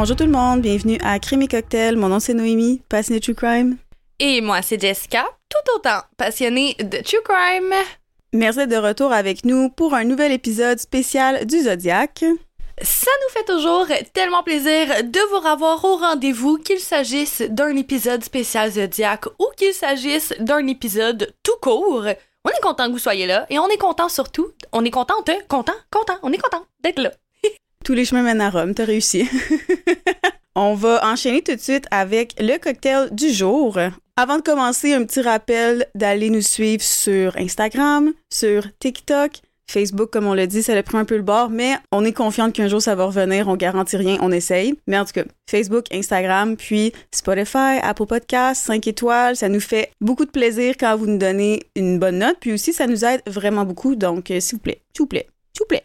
Bonjour tout le monde, bienvenue à Crime et Cocktail. Mon nom c'est Noémie, passionnée de True Crime. Et moi c'est Jessica, tout autant passionnée de True Crime. Merci de retour avec nous pour un nouvel épisode spécial du Zodiac. Ça nous fait toujours tellement plaisir de vous revoir au rendez-vous, qu'il s'agisse d'un épisode spécial Zodiac ou qu'il s'agisse d'un épisode tout court. On est content que vous soyez là et on est content surtout, on est contente, content, content, on est content d'être là. Tous les chemins mènent à Rome, t'as réussi. On va enchaîner tout de suite avec le cocktail du jour. Avant de commencer, un petit rappel d'aller nous suivre sur Instagram, sur TikTok, Facebook, comme on l'a dit, ça a pris un peu le bord, mais on est confiante qu'un jour ça va revenir. On garantit rien, on essaye. Mais en tout cas, Facebook, Instagram, puis Spotify, Apple Podcasts, 5 étoiles, ça nous fait beaucoup de plaisir quand vous nous donnez une bonne note. Puis aussi, ça nous aide vraiment beaucoup. Donc, euh, s'il vous plaît, s'il vous plaît, s'il vous plaît.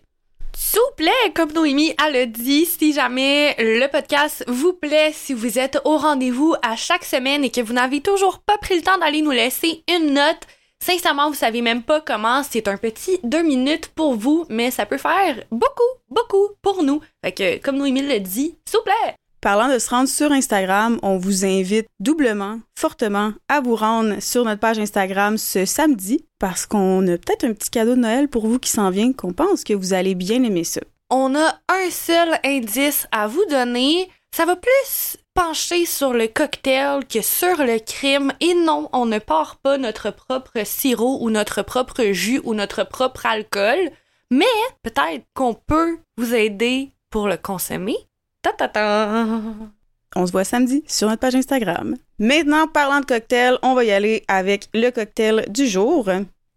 S'il vous plaît, comme Noémie a le dit, si jamais le podcast vous plaît, si vous êtes au rendez-vous à chaque semaine et que vous n'avez toujours pas pris le temps d'aller nous laisser une note, sincèrement, vous savez même pas comment, c'est un petit deux minutes pour vous, mais ça peut faire beaucoup, beaucoup pour nous. Fait que, comme Noémie le dit, s'il vous plaît, Parlant de se rendre sur Instagram, on vous invite doublement, fortement à vous rendre sur notre page Instagram ce samedi parce qu'on a peut-être un petit cadeau de Noël pour vous qui s'en vient qu'on pense que vous allez bien aimer ça. On a un seul indice à vous donner. Ça va plus pencher sur le cocktail que sur le crime. Et non, on ne part pas notre propre sirop ou notre propre jus ou notre propre alcool. Mais peut-être qu'on peut vous aider pour le consommer on se voit samedi sur notre page Instagram. Maintenant, parlant de cocktail, on va y aller avec le cocktail du jour.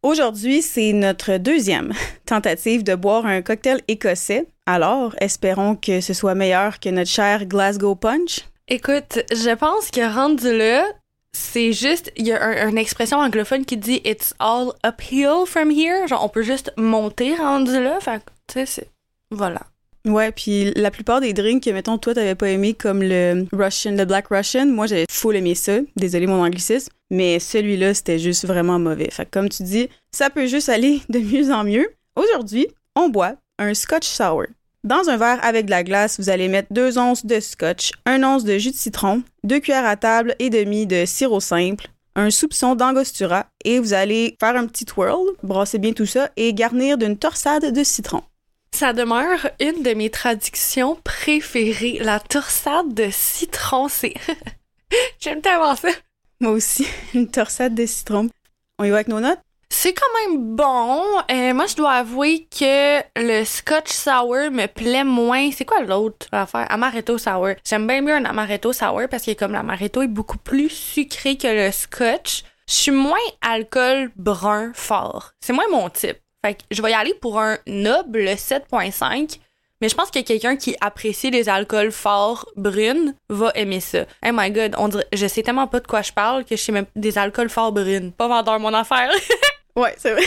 Aujourd'hui, c'est notre deuxième tentative de boire un cocktail écossais. Alors, espérons que ce soit meilleur que notre cher Glasgow Punch. Écoute, je pense que rendu là, c'est juste, il y a une expression anglophone qui dit It's all uphill from here. Genre, on peut juste monter rendu là. Fait tu sais, Voilà. Ouais, puis la plupart des drinks que, mettons, toi, t'avais pas aimé, comme le Russian, le Black Russian, moi, j'avais full aimé ça. Désolé mon anglicisme. Mais celui-là, c'était juste vraiment mauvais. Fait que, comme tu dis, ça peut juste aller de mieux en mieux. Aujourd'hui, on boit un Scotch Sour. Dans un verre avec de la glace, vous allez mettre deux onces de scotch, un once de jus de citron, deux cuillères à table et demi de sirop simple, un soupçon d'angostura et vous allez faire un petit twirl, brasser bien tout ça et garnir d'une torsade de citron. Ça demeure une de mes traductions préférées. La torsade de citron, c'est. J'aime tellement ça. Moi aussi, une torsade de citron. On y va avec nos notes? C'est quand même bon. Euh, moi, je dois avouer que le Scotch Sour me plaît moins. C'est quoi l'autre affaire? Amaretto Sour. J'aime bien mieux un Amaretto Sour parce que comme l'Amaretto est beaucoup plus sucré que le Scotch, je suis moins alcool brun fort. C'est moins mon type. Fait que je vais y aller pour un noble 7.5. Mais je pense que quelqu'un qui apprécie les alcools forts brunes va aimer ça. Oh my god, on dirait, je sais tellement pas de quoi je parle que je sais même des alcools forts brunes. Pas vendeur mon affaire. ouais, c'est vrai.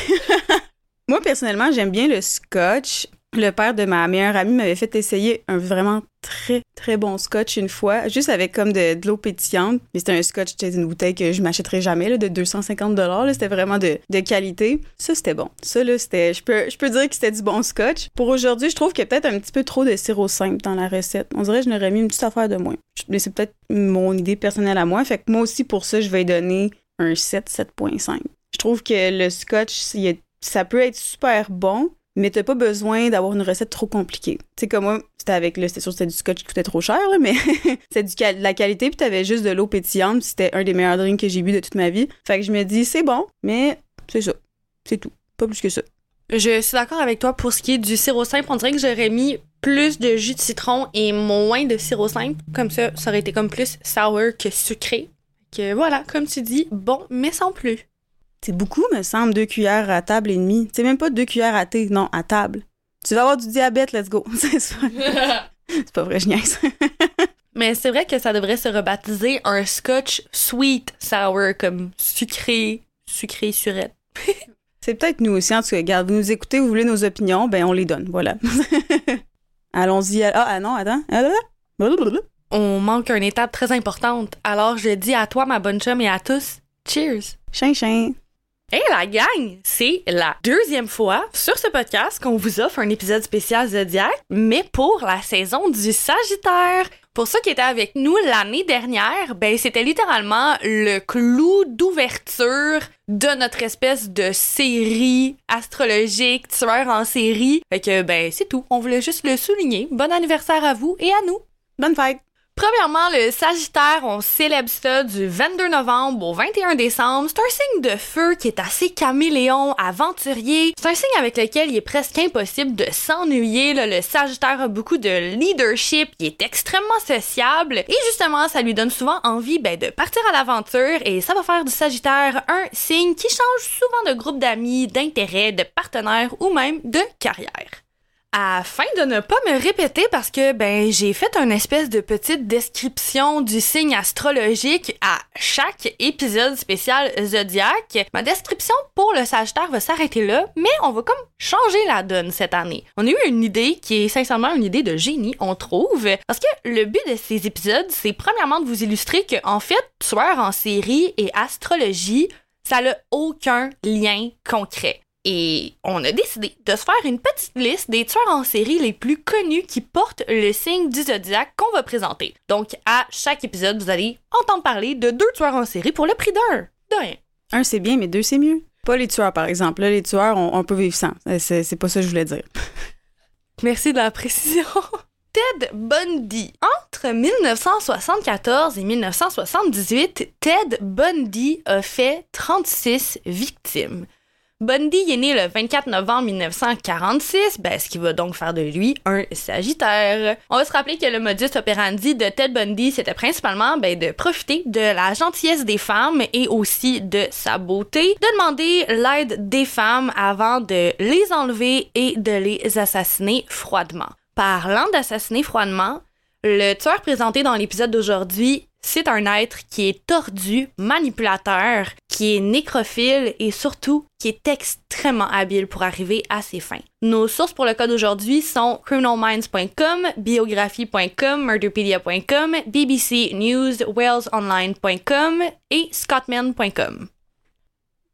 Moi, personnellement, j'aime bien le scotch le père de ma meilleure amie m'avait fait essayer un vraiment très très bon scotch une fois, juste avec comme de, l'eau pétillante. Mais c'était un scotch, c'était une bouteille que je m'achèterais jamais là, de 250 dollars. C'était vraiment de, qualité. Ça c'était bon. Ça là, c'était, je peux je peux dire que c'était du bon scotch. Pour aujourd'hui, je trouve qu'il y a peut-être un petit peu trop de sirop simple dans la recette. On dirait que je n'aurais mis une petite affaire de moins. Mais c'est peut-être mon idée personnelle à moi. Fait que moi aussi pour ça, je vais donner un 7 7.5. Je trouve que le scotch, ça peut être super bon mais t'as pas besoin d'avoir une recette trop compliquée. Tu sais, comme moi, c'était avec, le, c'était sûr c'était du scotch qui coûtait trop cher, mais c'était du de la qualité, puis t'avais juste de l'eau pétillante, c'était un des meilleurs drinks que j'ai bu de toute ma vie. Fait que je me dis, c'est bon, mais c'est ça. C'est tout. Pas plus que ça. Je suis d'accord avec toi pour ce qui est du sirop simple. On dirait que j'aurais mis plus de jus de citron et moins de sirop simple. Comme ça, ça aurait été comme plus sour que sucré. Que voilà, comme tu dis, bon, mais sans plus. C'est beaucoup, me semble, deux cuillères à table et demie. C'est même pas deux cuillères à thé, non, à table. Tu vas avoir du diabète, let's go. c'est pas vrai, je niaise. Mais c'est vrai que ça devrait se rebaptiser un scotch sweet sour, comme sucré, sucré surette. c'est peut-être nous aussi, en tout cas. Regarde, vous nous écoutez, vous voulez nos opinions, ben on les donne, voilà. Allons-y. À... Ah, ah non, attends. On manque une étape très importante. Alors je dis à toi, ma bonne chum, et à tous, cheers! Chien, chien! Hey la gang, c'est la deuxième fois sur ce podcast qu'on vous offre un épisode spécial Zodiac, mais pour la saison du Sagittaire. Pour ceux qui étaient avec nous l'année dernière, ben c'était littéralement le clou d'ouverture de notre espèce de série astrologique, tueur en série. Que ben c'est tout, on voulait juste le souligner. Bon anniversaire à vous et à nous. Bonne fête! Premièrement, le Sagittaire, on célèbre ça du 22 novembre au 21 décembre. C'est un signe de feu qui est assez caméléon, aventurier. C'est un signe avec lequel il est presque impossible de s'ennuyer. Le Sagittaire a beaucoup de leadership, il est extrêmement sociable et justement, ça lui donne souvent envie ben, de partir à l'aventure et ça va faire du Sagittaire un signe qui change souvent de groupe d'amis, d'intérêts, de partenaires ou même de carrière afin de ne pas me répéter parce que ben j'ai fait une espèce de petite description du signe astrologique à chaque épisode spécial zodiaque. Ma description pour le Sagittaire va s'arrêter là, mais on va comme changer la donne cette année. On a eu une idée qui est sincèrement une idée de génie, on trouve, parce que le but de ces épisodes, c'est premièrement de vous illustrer que en fait, tueur en série et astrologie, ça n'a aucun lien concret. Et on a décidé de se faire une petite liste des tueurs en série les plus connus qui portent le signe du zodiaque qu'on va présenter. Donc, à chaque épisode, vous allez entendre parler de deux tueurs en série pour le prix d'un. De rien. Un, c'est bien, mais deux, c'est mieux. Pas les tueurs, par exemple. Là, les tueurs, on, peut vivre sans. Euh, c'est pas ça que je voulais dire. Merci de la précision. Ted Bundy. Entre 1974 et 1978, Ted Bundy a fait 36 victimes. Bundy est né le 24 novembre 1946, ben, ce qui va donc faire de lui un Sagittaire. On va se rappeler que le modus operandi de Ted Bundy, c'était principalement ben, de profiter de la gentillesse des femmes et aussi de sa beauté, de demander l'aide des femmes avant de les enlever et de les assassiner froidement. Parlant d'assassiner froidement, le tueur présenté dans l'épisode d'aujourd'hui c'est un être qui est tordu, manipulateur, qui est nécrophile et surtout qui est extrêmement habile pour arriver à ses fins. Nos sources pour le code d'aujourd'hui sont criminalminds.com, biographie.com, murderpedia.com, BBC News, walesonline.com et scottman.com.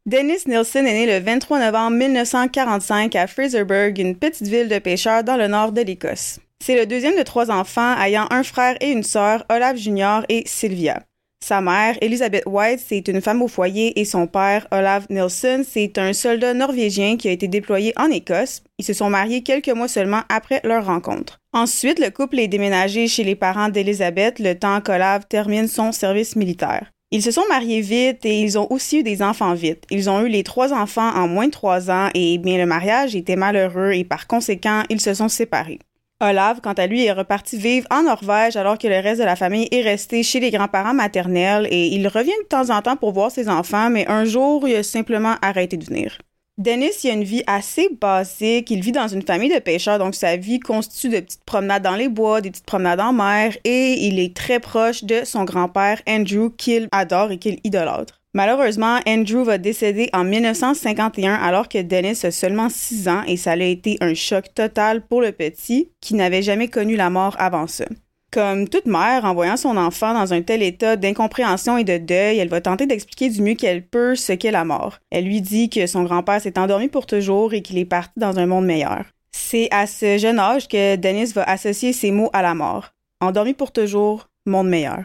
Dennis Nielsen est né le 23 novembre 1945 à Fraserburg, une petite ville de pêcheurs dans le nord de l'Écosse. C'est le deuxième de trois enfants ayant un frère et une sœur, Olaf Jr. et Sylvia. Sa mère, Elizabeth White, c'est une femme au foyer et son père, Olaf Nilsson, c'est un soldat norvégien qui a été déployé en Écosse. Ils se sont mariés quelques mois seulement après leur rencontre. Ensuite, le couple est déménagé chez les parents d'Elizabeth le temps qu'Olaf termine son service militaire. Ils se sont mariés vite et ils ont aussi eu des enfants vite. Ils ont eu les trois enfants en moins de trois ans et bien le mariage était malheureux et par conséquent, ils se sont séparés. Olaf, quant à lui, est reparti vivre en Norvège alors que le reste de la famille est resté chez les grands-parents maternels et il revient de temps en temps pour voir ses enfants, mais un jour, il a simplement arrêté de venir. Dennis, il a une vie assez basique. Il vit dans une famille de pêcheurs, donc sa vie constitue de petites promenades dans les bois, des petites promenades en mer, et il est très proche de son grand-père Andrew, qu'il adore et qu'il idolâtre. Malheureusement, Andrew va décéder en 1951 alors que Dennis a seulement 6 ans et ça a été un choc total pour le petit qui n'avait jamais connu la mort avant ça. Comme toute mère, en voyant son enfant dans un tel état d'incompréhension et de deuil, elle va tenter d'expliquer du mieux qu'elle peut ce qu'est la mort. Elle lui dit que son grand-père s'est endormi pour toujours et qu'il est parti dans un monde meilleur. C'est à ce jeune âge que Dennis va associer ces mots à la mort. Endormi pour toujours, monde meilleur.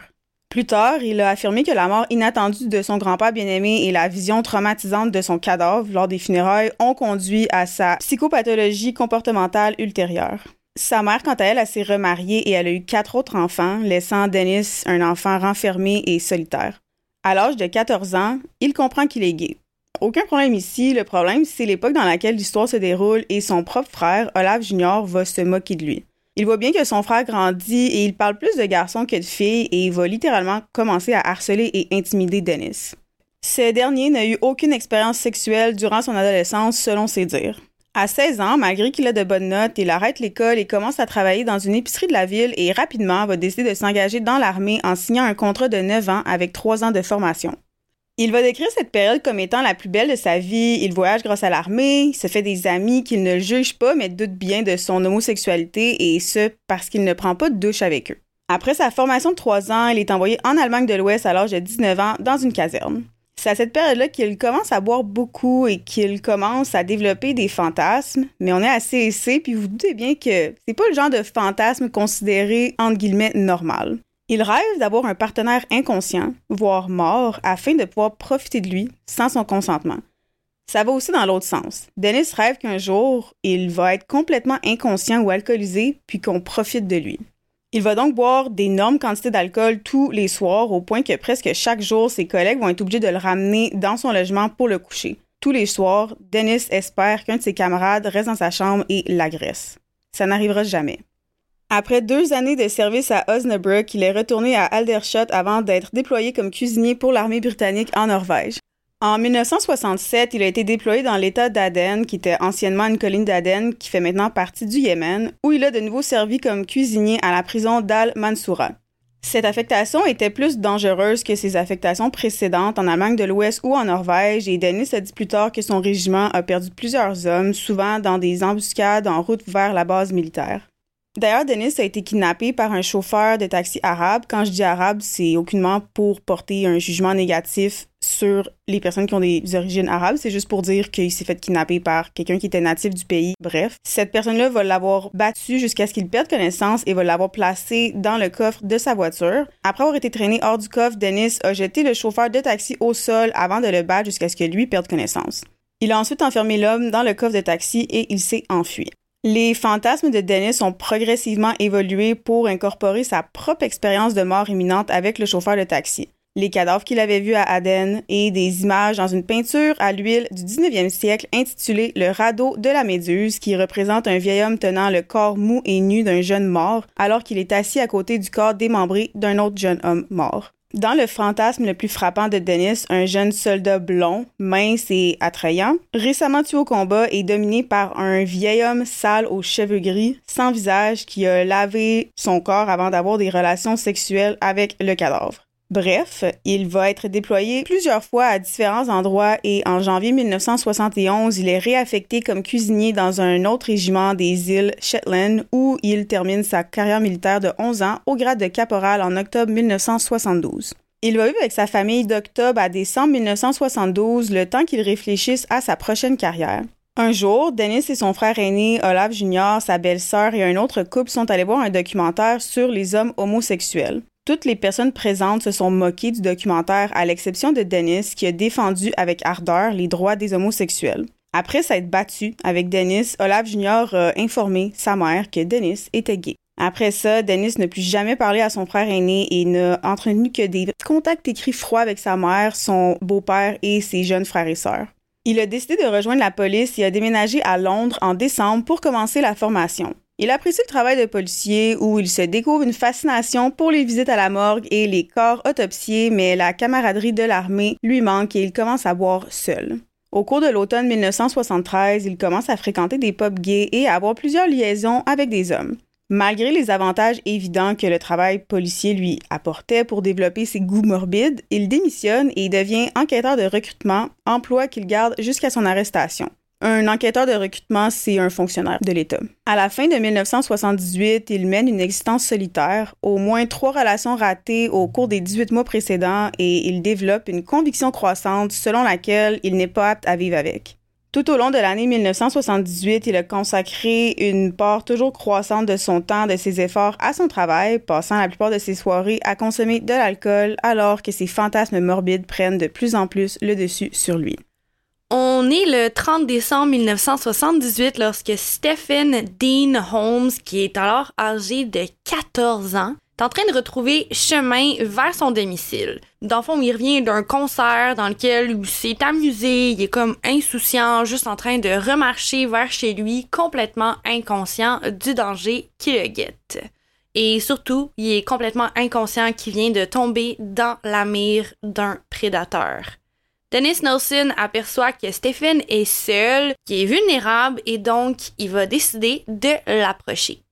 Plus tard, il a affirmé que la mort inattendue de son grand-père bien-aimé et la vision traumatisante de son cadavre lors des funérailles ont conduit à sa psychopathologie comportementale ultérieure. Sa mère, quant à elle, s'est remariée et elle a eu quatre autres enfants, laissant Dennis un enfant renfermé et solitaire. À l'âge de 14 ans, il comprend qu'il est gay. Aucun problème ici, le problème c'est l'époque dans laquelle l'histoire se déroule et son propre frère, Olaf Jr., va se moquer de lui. Il voit bien que son frère grandit et il parle plus de garçons que de filles et il va littéralement commencer à harceler et intimider Dennis. Ce dernier n'a eu aucune expérience sexuelle durant son adolescence, selon ses dires. À 16 ans, malgré qu'il a de bonnes notes, il arrête l'école et commence à travailler dans une épicerie de la ville et rapidement va décider de s'engager dans l'armée en signant un contrat de 9 ans avec 3 ans de formation. Il va décrire cette période comme étant la plus belle de sa vie. Il voyage grâce à l'armée, se fait des amis qu'il ne juge pas mais doute bien de son homosexualité et ce parce qu'il ne prend pas de douche avec eux. Après sa formation de trois ans, il est envoyé en Allemagne de l'Ouest à l'âge de 19 ans dans une caserne. C'est à cette période-là qu'il commence à boire beaucoup et qu'il commence à développer des fantasmes, mais on est assez aissé, puis vous doutez bien que c'est pas le genre de fantasme considéré entre guillemets normal. Il rêve d'avoir un partenaire inconscient, voire mort, afin de pouvoir profiter de lui sans son consentement. Ça va aussi dans l'autre sens. Dennis rêve qu'un jour, il va être complètement inconscient ou alcoolisé, puis qu'on profite de lui. Il va donc boire d'énormes quantités d'alcool tous les soirs, au point que presque chaque jour, ses collègues vont être obligés de le ramener dans son logement pour le coucher. Tous les soirs, Dennis espère qu'un de ses camarades reste dans sa chambre et l'agresse. Ça n'arrivera jamais. Après deux années de service à Osnabrück, il est retourné à Aldershot avant d'être déployé comme cuisinier pour l'armée britannique en Norvège. En 1967, il a été déployé dans l'État d'Aden, qui était anciennement une colline d'Aden, qui fait maintenant partie du Yémen, où il a de nouveau servi comme cuisinier à la prison d'Al-Mansoura. Cette affectation était plus dangereuse que ses affectations précédentes en Allemagne de l'Ouest ou en Norvège, et Denis a dit plus tard que son régiment a perdu plusieurs hommes, souvent dans des embuscades en route vers la base militaire. D'ailleurs, Denis a été kidnappé par un chauffeur de taxi arabe. Quand je dis arabe, c'est aucunement pour porter un jugement négatif sur les personnes qui ont des origines arabes. C'est juste pour dire qu'il s'est fait kidnapper par quelqu'un qui était natif du pays. Bref, cette personne-là va l'avoir battu jusqu'à ce qu'il perde connaissance et va l'avoir placé dans le coffre de sa voiture. Après avoir été traîné hors du coffre, Denis a jeté le chauffeur de taxi au sol avant de le battre jusqu'à ce que lui perde connaissance. Il a ensuite enfermé l'homme dans le coffre de taxi et il s'est enfui. Les fantasmes de Dennis ont progressivement évolué pour incorporer sa propre expérience de mort imminente avec le chauffeur de taxi. Les cadavres qu'il avait vus à Aden et des images dans une peinture à l'huile du 19e siècle intitulée Le radeau de la Méduse qui représente un vieil homme tenant le corps mou et nu d'un jeune mort alors qu'il est assis à côté du corps démembré d'un autre jeune homme mort. Dans le fantasme le plus frappant de Dennis, un jeune soldat blond, mince et attrayant, récemment tué au combat et dominé par un vieil homme sale aux cheveux gris, sans visage, qui a lavé son corps avant d'avoir des relations sexuelles avec le cadavre. Bref, il va être déployé plusieurs fois à différents endroits et en janvier 1971, il est réaffecté comme cuisinier dans un autre régiment des îles Shetland où il termine sa carrière militaire de 11 ans au grade de caporal en octobre 1972. Il va vivre avec sa famille d'octobre à décembre 1972 le temps qu'il réfléchisse à sa prochaine carrière. Un jour, Dennis et son frère aîné, Olaf Jr., sa belle-sœur et un autre couple sont allés voir un documentaire sur les hommes homosexuels. Toutes les personnes présentes se sont moquées du documentaire à l'exception de Dennis qui a défendu avec ardeur les droits des homosexuels. Après s'être battu avec Dennis, Olaf Jr. a informé sa mère que Dennis était gay. Après ça, Dennis n'a plus jamais parlé à son frère aîné et n'a entretenu que des contacts écrits froids avec sa mère, son beau-père et ses jeunes frères et sœurs. Il a décidé de rejoindre la police et a déménagé à Londres en décembre pour commencer la formation. Il apprécie le travail de policier où il se découvre une fascination pour les visites à la morgue et les corps autopsiés, mais la camaraderie de l'armée lui manque et il commence à boire seul. Au cours de l'automne 1973, il commence à fréquenter des pubs gays et à avoir plusieurs liaisons avec des hommes. Malgré les avantages évidents que le travail policier lui apportait pour développer ses goûts morbides, il démissionne et devient enquêteur de recrutement, emploi qu'il garde jusqu'à son arrestation. Un enquêteur de recrutement, c'est un fonctionnaire de l'État. À la fin de 1978, il mène une existence solitaire, au moins trois relations ratées au cours des 18 mois précédents et il développe une conviction croissante selon laquelle il n'est pas apte à vivre avec. Tout au long de l'année 1978, il a consacré une part toujours croissante de son temps, de ses efforts à son travail, passant la plupart de ses soirées à consommer de l'alcool alors que ses fantasmes morbides prennent de plus en plus le dessus sur lui. On est le 30 décembre 1978 lorsque Stephen Dean Holmes, qui est alors âgé de 14 ans, est en train de retrouver chemin vers son domicile. Dans le fond, il revient d'un concert dans lequel il s'est amusé, il est comme insouciant, juste en train de remarcher vers chez lui, complètement inconscient du danger qui le guette. Et surtout, il est complètement inconscient qu'il vient de tomber dans la mire d'un prédateur. Dennis Nelson aperçoit que Stephen est seul, qui est vulnérable et donc il va décider de l'approcher.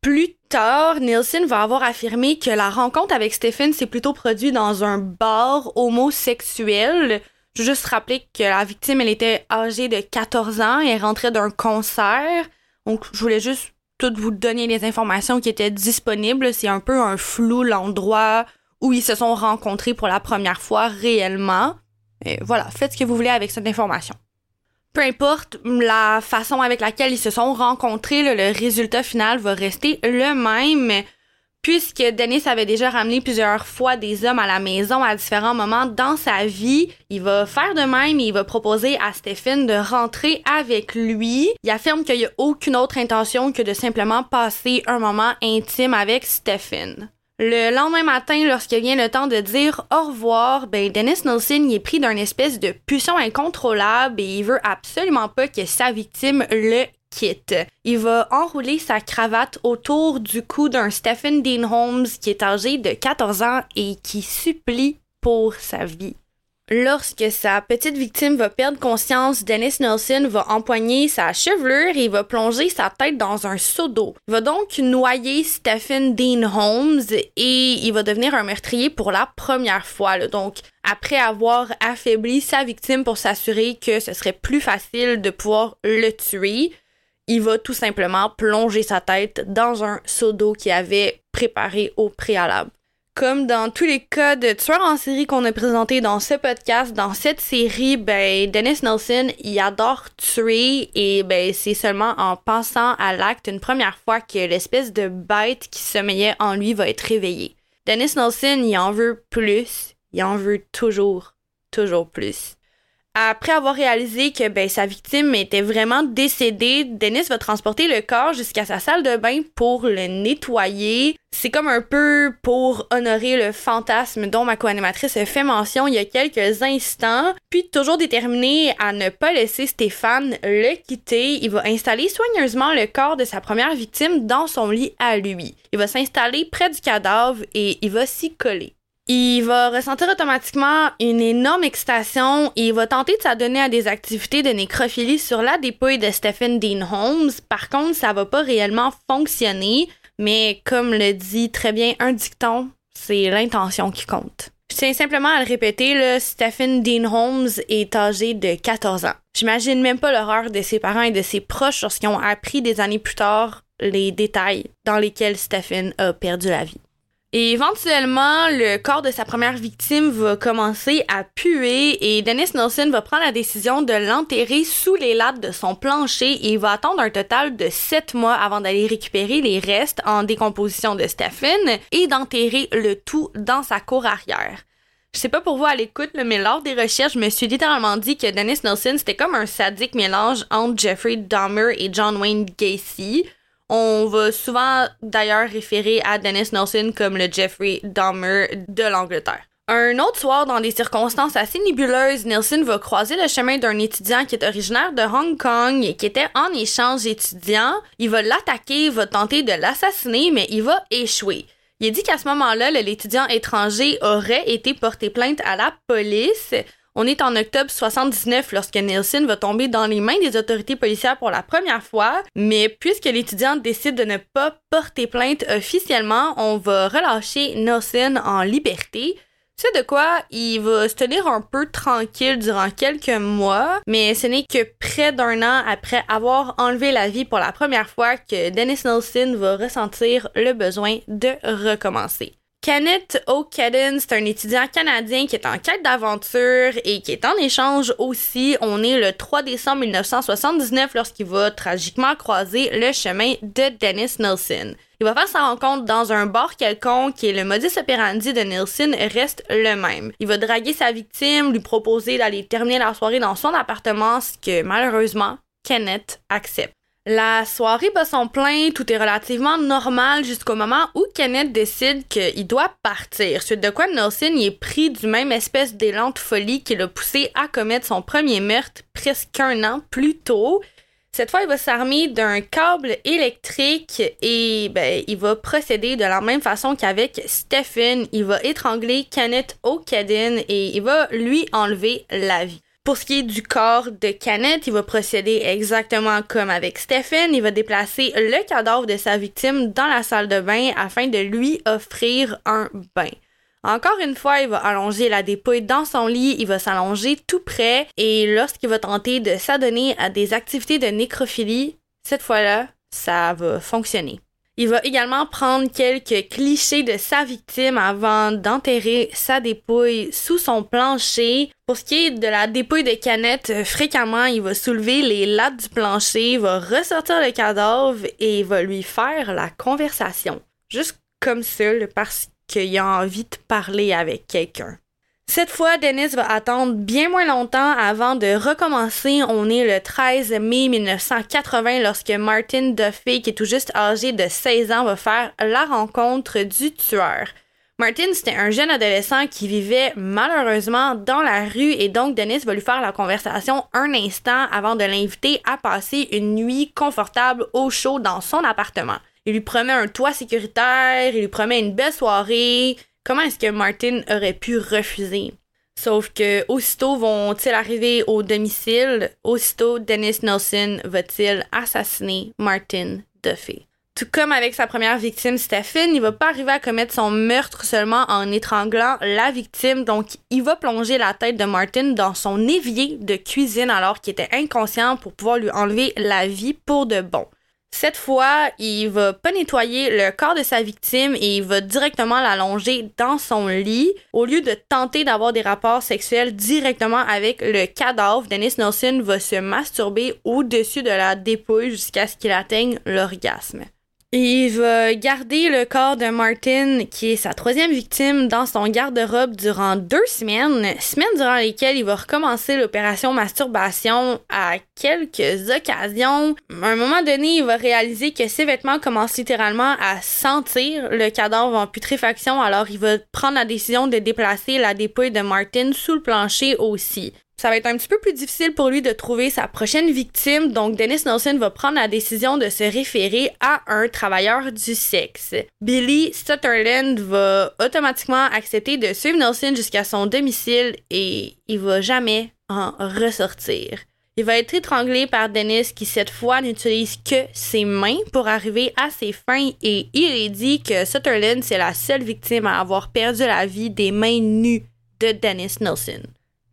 Plus tard, Nelson va avoir affirmé que la rencontre avec Stephen s'est plutôt produite dans un bar homosexuel. Je veux juste rappeler que la victime, elle était âgée de 14 ans et rentrait d'un concert. Donc, je voulais juste toutes vous donner les informations qui étaient disponibles. C'est un peu un flou l'endroit où ils se sont rencontrés pour la première fois réellement. Et voilà, faites ce que vous voulez avec cette information. Peu importe la façon avec laquelle ils se sont rencontrés, le résultat final va rester le même puisque Dennis avait déjà ramené plusieurs fois des hommes à la maison à différents moments dans sa vie, il va faire de même et il va proposer à Stephen de rentrer avec lui. Il affirme qu'il n'y a aucune autre intention que de simplement passer un moment intime avec Stephen. Le lendemain matin, lorsqu'il vient le temps de dire au revoir, ben Dennis Nelson est pris d'une espèce de pulsion incontrôlable et il veut absolument pas que sa victime le il va enrouler sa cravate autour du cou d'un Stephen Dean Holmes qui est âgé de 14 ans et qui supplie pour sa vie. Lorsque sa petite victime va perdre conscience, Dennis Nelson va empoigner sa chevelure et va plonger sa tête dans un seau d'eau. Il va donc noyer Stephen Dean Holmes et il va devenir un meurtrier pour la première fois. Donc, après avoir affaibli sa victime pour s'assurer que ce serait plus facile de pouvoir le tuer, il va tout simplement plonger sa tête dans un seau d'eau qu'il avait préparé au préalable. Comme dans tous les cas de tueurs en série qu'on a présenté dans ce podcast, dans cette série, ben Dennis Nelson, il adore tuer et ben c'est seulement en pensant à l'acte une première fois que l'espèce de bête qui sommeillait en lui va être réveillée. Dennis Nelson, il en veut plus, il en veut toujours, toujours plus. Après avoir réalisé que ben, sa victime était vraiment décédée, Dennis va transporter le corps jusqu'à sa salle de bain pour le nettoyer. C'est comme un peu pour honorer le fantasme dont ma co-animatrice fait mention il y a quelques instants. Puis toujours déterminé à ne pas laisser Stéphane le quitter, il va installer soigneusement le corps de sa première victime dans son lit à lui. Il va s'installer près du cadavre et il va s'y coller il va ressentir automatiquement une énorme excitation et il va tenter de s'adonner à des activités de nécrophilie sur la dépouille de Stephen Dean Holmes. Par contre, ça va pas réellement fonctionner, mais comme le dit très bien un dicton, c'est l'intention qui compte. Je tiens simplement à le répéter, là, Stephen Dean Holmes est âgé de 14 ans. J'imagine même pas l'horreur de ses parents et de ses proches lorsqu'ils ont appris des années plus tard les détails dans lesquels Stephen a perdu la vie. Et éventuellement, le corps de sa première victime va commencer à puer et Dennis Nelson va prendre la décision de l'enterrer sous les lattes de son plancher et va attendre un total de sept mois avant d'aller récupérer les restes en décomposition de Stephen et d'enterrer le tout dans sa cour arrière. Je sais pas pour vous à l'écoute, mais lors des recherches, je me suis littéralement dit que Dennis Nelson, c'était comme un sadique mélange entre Jeffrey Dahmer et John Wayne Gacy. On va souvent d'ailleurs référer à Dennis Nelson comme le Jeffrey Dahmer de l'Angleterre. Un autre soir, dans des circonstances assez nébuleuses, Nelson va croiser le chemin d'un étudiant qui est originaire de Hong Kong et qui était en échange étudiant. Il va l'attaquer, va tenter de l'assassiner, mais il va échouer. Il dit qu'à ce moment-là, l'étudiant étranger aurait été porté plainte à la police. On est en octobre 79 lorsque Nelson va tomber dans les mains des autorités policières pour la première fois, mais puisque l'étudiant décide de ne pas porter plainte officiellement, on va relâcher Nelson en liberté. C'est de quoi? Il va se tenir un peu tranquille durant quelques mois, mais ce n'est que près d'un an après avoir enlevé la vie pour la première fois que Dennis Nelson va ressentir le besoin de recommencer. Kenneth O'Cadden, c'est un étudiant canadien qui est en quête d'aventure et qui est en échange aussi. On est le 3 décembre 1979 lorsqu'il va tragiquement croiser le chemin de Dennis Nelson. Il va faire sa rencontre dans un bar quelconque et le modus operandi de Nelson reste le même. Il va draguer sa victime, lui proposer d'aller terminer la soirée dans son appartement, ce que malheureusement Kenneth accepte. La soirée bat son plein, tout est relativement normal jusqu'au moment où Kenneth décide qu'il doit partir. Suite de quoi Nelson est pris du même espèce d'élan de folie qui l'a poussé à commettre son premier meurtre presque un an plus tôt. Cette fois, il va s'armer d'un câble électrique et ben, il va procéder de la même façon qu'avec Stephen. Il va étrangler Kenneth O'Cadden et il va lui enlever la vie. Pour ce qui est du corps de Kenneth, il va procéder exactement comme avec Stephen. Il va déplacer le cadavre de sa victime dans la salle de bain afin de lui offrir un bain. Encore une fois, il va allonger la dépouille dans son lit, il va s'allonger tout près et lorsqu'il va tenter de s'adonner à des activités de nécrophilie, cette fois-là, ça va fonctionner. Il va également prendre quelques clichés de sa victime avant d'enterrer sa dépouille sous son plancher. Pour ce qui est de la dépouille de canette, euh, fréquemment, il va soulever les lattes du plancher, va ressortir le cadavre et va lui faire la conversation. Juste comme ça, parce qu'il a envie de parler avec quelqu'un. Cette fois, Dennis va attendre bien moins longtemps avant de recommencer. On est le 13 mai 1980 lorsque Martin Duffy, qui est tout juste âgé de 16 ans, va faire la rencontre du tueur. Martin, c'était un jeune adolescent qui vivait malheureusement dans la rue et donc Dennis va lui faire la conversation un instant avant de l'inviter à passer une nuit confortable au chaud dans son appartement. Il lui promet un toit sécuritaire, il lui promet une belle soirée, Comment est-ce que Martin aurait pu refuser? Sauf que aussitôt vont-ils arriver au domicile, aussitôt Dennis Nelson va-t-il assassiner Martin Duffy? Tout comme avec sa première victime, Stephen, il va pas arriver à commettre son meurtre seulement en étranglant la victime, donc il va plonger la tête de Martin dans son évier de cuisine alors qu'il était inconscient pour pouvoir lui enlever la vie pour de bon. Cette fois, il va pas nettoyer le corps de sa victime et il va directement l'allonger dans son lit. Au lieu de tenter d'avoir des rapports sexuels directement avec le cadavre, Dennis Nelson va se masturber au-dessus de la dépouille jusqu'à ce qu'il atteigne l'orgasme. Il va garder le corps de Martin, qui est sa troisième victime, dans son garde-robe durant deux semaines, semaines durant lesquelles il va recommencer l'opération masturbation à quelques occasions. À un moment donné, il va réaliser que ses vêtements commencent littéralement à sentir le cadavre en putréfaction, alors il va prendre la décision de déplacer la dépouille de Martin sous le plancher aussi ça va être un petit peu plus difficile pour lui de trouver sa prochaine victime, donc Dennis Nelson va prendre la décision de se référer à un travailleur du sexe. Billy Sutherland va automatiquement accepter de suivre Nelson jusqu'à son domicile et il va jamais en ressortir. Il va être étranglé par Dennis qui cette fois n'utilise que ses mains pour arriver à ses fins et il est dit que Sutherland c'est la seule victime à avoir perdu la vie des mains nues de Dennis Nelson.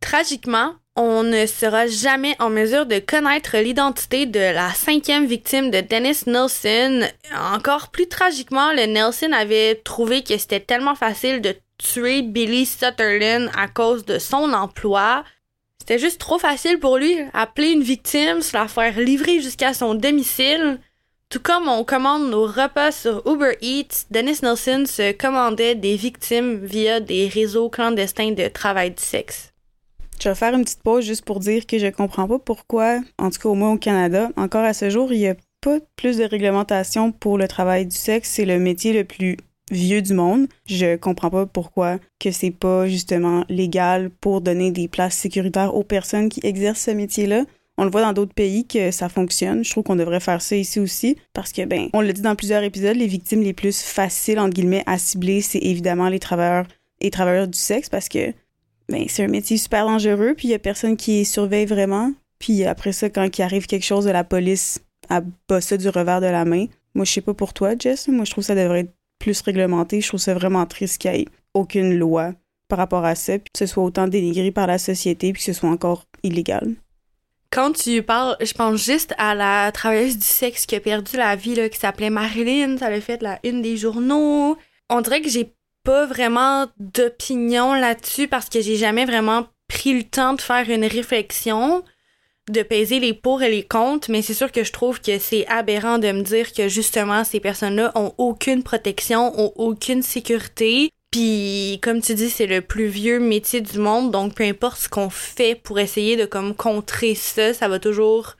Tragiquement, on ne sera jamais en mesure de connaître l'identité de la cinquième victime de Dennis Nelson. Encore plus tragiquement, le Nelson avait trouvé que c'était tellement facile de tuer Billy Sutherland à cause de son emploi. C'était juste trop facile pour lui, appeler une victime, se la faire livrer jusqu'à son domicile. Tout comme on commande nos repas sur Uber Eats, Dennis Nelson se commandait des victimes via des réseaux clandestins de travail du sexe. Je vais faire une petite pause juste pour dire que je comprends pas pourquoi, en tout cas au moins au Canada, encore à ce jour, il n'y a pas plus de réglementation pour le travail du sexe. C'est le métier le plus vieux du monde. Je comprends pas pourquoi que c'est pas justement légal pour donner des places sécuritaires aux personnes qui exercent ce métier-là. On le voit dans d'autres pays que ça fonctionne. Je trouve qu'on devrait faire ça ici aussi parce que, ben, on l'a dit dans plusieurs épisodes, les victimes les plus faciles, entre guillemets, à cibler, c'est évidemment les travailleurs et travailleurs du sexe parce que ben, c'est un métier super dangereux, puis il y a personne qui surveille vraiment. Puis après ça, quand il arrive quelque chose la police, à bosser du revers de la main. Moi, je sais pas pour toi, Jess, moi, je trouve que ça devrait être plus réglementé. Je trouve ça vraiment triste qu'il n'y ait aucune loi par rapport à ça, puis que ce soit autant dénigré par la société, puis que ce soit encore illégal. Quand tu parles, je pense juste à la travailleuse du sexe qui a perdu la vie, là, qui s'appelait Marilyn. Ça avait fait la une des journaux. On dirait que j'ai pas vraiment d'opinion là-dessus parce que j'ai jamais vraiment pris le temps de faire une réflexion, de peser les pour et les contre, mais c'est sûr que je trouve que c'est aberrant de me dire que justement ces personnes-là ont aucune protection, ont aucune sécurité. Puis comme tu dis, c'est le plus vieux métier du monde, donc peu importe ce qu'on fait pour essayer de comme contrer ça, ça va toujours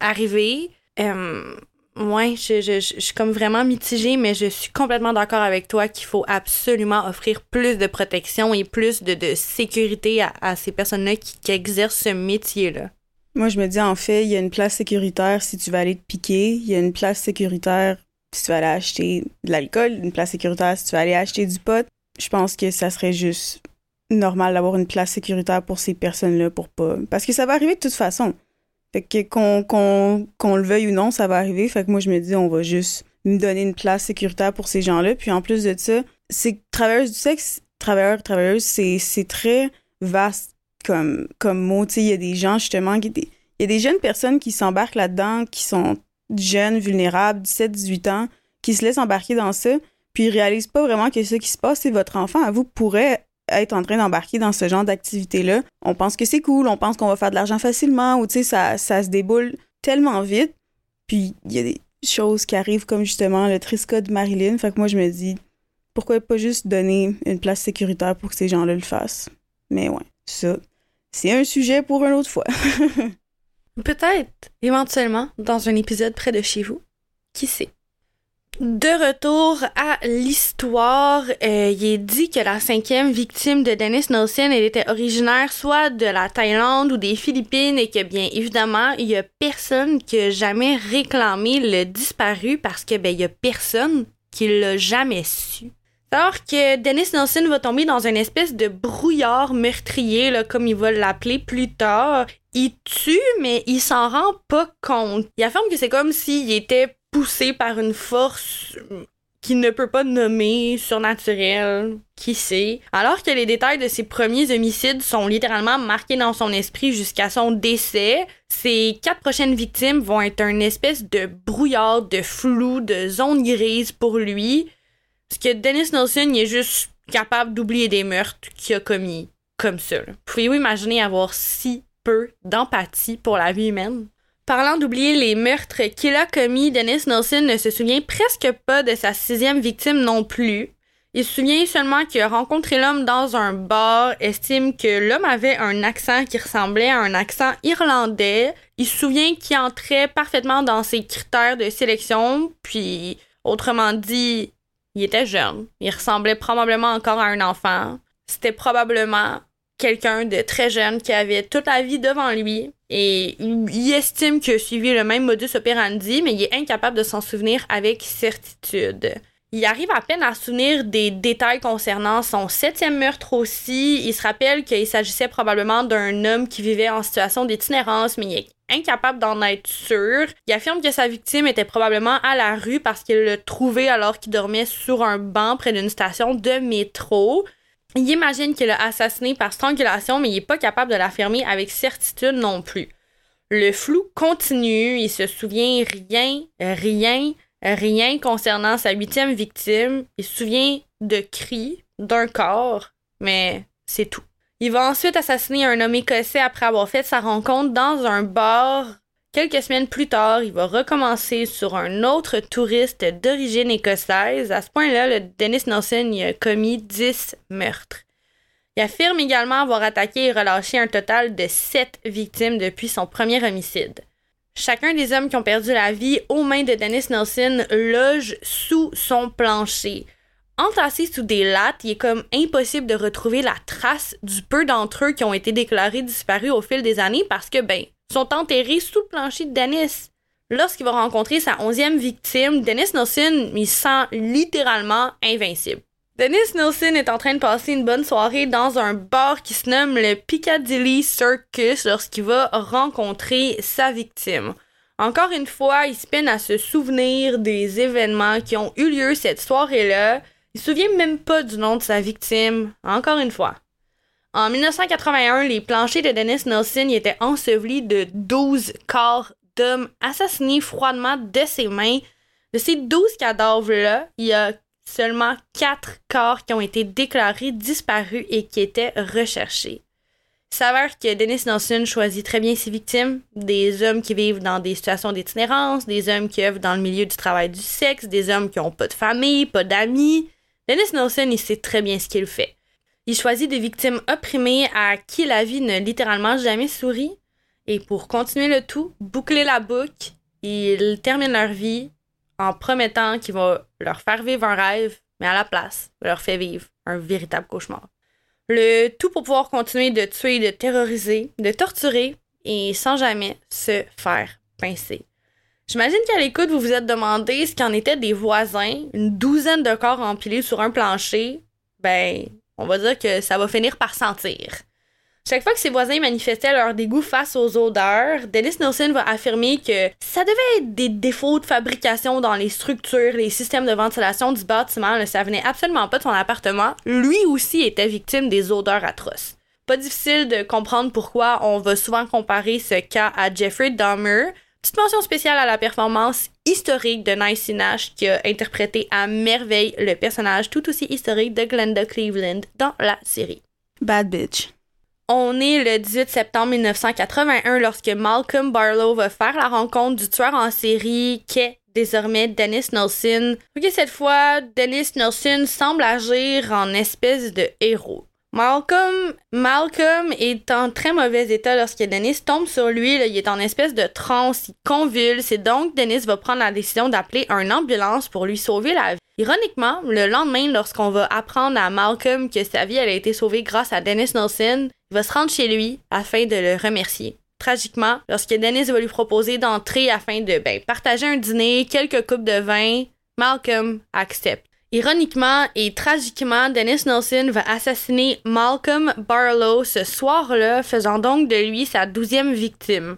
arriver. Euh, Ouais, je, je, je, suis comme vraiment mitigée, mais je suis complètement d'accord avec toi qu'il faut absolument offrir plus de protection et plus de, de sécurité à, à ces personnes-là qui, qui, exercent ce métier-là. Moi, je me dis, en fait, il y a une place sécuritaire si tu vas aller te piquer, il y a une place sécuritaire si tu vas aller acheter de l'alcool, une place sécuritaire si tu vas aller acheter du pot. Je pense que ça serait juste normal d'avoir une place sécuritaire pour ces personnes-là pour pas. Parce que ça va arriver de toute façon. Fait que qu'on qu'on le veuille ou non, ça va arriver. Fait que moi, je me dis, on va juste nous donner une place sécuritaire pour ces gens-là. Puis en plus de ça, c'est travailleuse du sexe, travailleur, travailleuse, c'est très vaste comme, comme mot. Tu sais, il y a des gens, justement, qui, il y a des jeunes personnes qui s'embarquent là-dedans, qui sont jeunes, vulnérables, 17, 18 ans, qui se laissent embarquer dans ça, puis ils réalisent pas vraiment que ce qui se passe, c'est votre enfant à vous pourrait être en train d'embarquer dans ce genre d'activité-là. On pense que c'est cool, on pense qu'on va faire de l'argent facilement, ou tu sais, ça, ça se déboule tellement vite. Puis il y a des choses qui arrivent comme justement le Trisca de Marilyn. Fait que moi, je me dis, pourquoi pas juste donner une place sécuritaire pour que ces gens-là le fassent? Mais ouais, ça, c'est un sujet pour une autre fois. Peut-être, éventuellement, dans un épisode près de chez vous. Qui sait? De retour à l'histoire, euh, il est dit que la cinquième victime de Dennis Nelson, elle était originaire soit de la Thaïlande ou des Philippines et que bien évidemment, il y a personne qui a jamais réclamé le disparu parce que ben il y a personne qui l'a jamais su. Alors que Dennis Nelson va tomber dans une espèce de brouillard meurtrier, là, comme il va l'appeler plus tard. Il tue, mais il s'en rend pas compte. Il affirme que c'est comme s'il était poussé par une force qu'il ne peut pas nommer surnaturelle, qui sait. Alors que les détails de ses premiers homicides sont littéralement marqués dans son esprit jusqu'à son décès, ses quatre prochaines victimes vont être une espèce de brouillard, de flou, de zone grise pour lui. Parce que Dennis Nelson, il est juste capable d'oublier des meurtres qu'il a commis comme ça. Pouvez-vous imaginer avoir si peu d'empathie pour la vie humaine? Parlant d'oublier les meurtres qu'il a commis, Dennis Nelson ne se souvient presque pas de sa sixième victime non plus. Il se souvient seulement qu'il a rencontré l'homme dans un bar, estime que l'homme avait un accent qui ressemblait à un accent irlandais. Il se souvient qu'il entrait parfaitement dans ses critères de sélection, puis autrement dit, il était jeune. Il ressemblait probablement encore à un enfant. C'était probablement quelqu'un de très jeune qui avait toute la vie devant lui et il estime qu'il a suivi le même modus operandi, mais il est incapable de s'en souvenir avec certitude. Il arrive à peine à se souvenir des détails concernant son septième meurtre aussi. Il se rappelle qu'il s'agissait probablement d'un homme qui vivait en situation d'itinérance, mais il est incapable d'en être sûr. Il affirme que sa victime était probablement à la rue parce qu'il l'a trouvé alors qu'il dormait sur un banc près d'une station de métro. Il imagine qu'il l'a assassiné par strangulation, mais il n'est pas capable de l'affirmer avec certitude non plus. Le flou continue, il se souvient rien, rien, rien concernant sa huitième victime. Il se souvient de cris, d'un corps, mais c'est tout. Il va ensuite assassiner un homme écossais après avoir fait sa rencontre dans un bar Quelques semaines plus tard, il va recommencer sur un autre touriste d'origine écossaise. À ce point-là, le Dennis Nelson a commis 10 meurtres. Il affirme également avoir attaqué et relâché un total de 7 victimes depuis son premier homicide. Chacun des hommes qui ont perdu la vie aux mains de Dennis Nelson loge sous son plancher. Entassé sous des lattes, il est comme impossible de retrouver la trace du peu d'entre eux qui ont été déclarés disparus au fil des années parce que, ben, sont enterrés sous le plancher de Dennis. Lorsqu'il va rencontrer sa onzième victime, Dennis Nelson il se sent littéralement invincible. Dennis Nelson est en train de passer une bonne soirée dans un bar qui se nomme le Piccadilly Circus lorsqu'il va rencontrer sa victime. Encore une fois, il se peine à se souvenir des événements qui ont eu lieu cette soirée-là. Il se souvient même pas du nom de sa victime. Encore une fois. En 1981, les planchers de Dennis Nelson y étaient ensevelis de 12 corps d'hommes assassinés froidement de ses mains. De ces 12 cadavres-là, il y a seulement 4 corps qui ont été déclarés disparus et qui étaient recherchés. Il s'avère que Dennis Nelson choisit très bien ses victimes, des hommes qui vivent dans des situations d'itinérance, des hommes qui œuvrent dans le milieu du travail du sexe, des hommes qui n'ont pas de famille, pas d'amis. Dennis Nelson, il sait très bien ce qu'il fait. Il choisit des victimes opprimées à qui la vie ne littéralement jamais sourit. Et pour continuer le tout, boucler la boucle, il termine leur vie en promettant qu'il va leur faire vivre un rêve, mais à la place, leur fait vivre un véritable cauchemar. Le tout pour pouvoir continuer de tuer, de terroriser, de torturer et sans jamais se faire pincer. J'imagine qu'à l'écoute, vous vous êtes demandé ce qu'en était des voisins, une douzaine de corps empilés sur un plancher. Ben, on va dire que ça va finir par sentir. Chaque fois que ses voisins manifestaient leur dégoût face aux odeurs, Dennis Nelson va affirmer que ça devait être des défauts de fabrication dans les structures, les systèmes de ventilation du bâtiment, ça venait absolument pas de son appartement. Lui aussi était victime des odeurs atroces. Pas difficile de comprendre pourquoi on va souvent comparer ce cas à Jeffrey Dahmer, Petite mention spéciale à la performance historique de Nice Nash qui a interprété à merveille le personnage tout aussi historique de Glenda Cleveland dans la série. Bad bitch. On est le 18 septembre 1981 lorsque Malcolm Barlow va faire la rencontre du tueur en série qu'est désormais Dennis Nelson. Ok, cette fois, Dennis Nelson semble agir en espèce de héros. Malcolm, Malcolm est en très mauvais état lorsque Dennis tombe sur lui. il est en espèce de transe, il convulse et donc Dennis va prendre la décision d'appeler une ambulance pour lui sauver la vie. Ironiquement, le lendemain, lorsqu'on va apprendre à Malcolm que sa vie a été sauvée grâce à Dennis Nelson, il va se rendre chez lui afin de le remercier. Tragiquement, lorsque Dennis va lui proposer d'entrer afin de ben, partager un dîner, quelques coupes de vin, Malcolm accepte. Ironiquement et tragiquement, Dennis Nelson va assassiner Malcolm Barlow ce soir-là, faisant donc de lui sa douzième victime.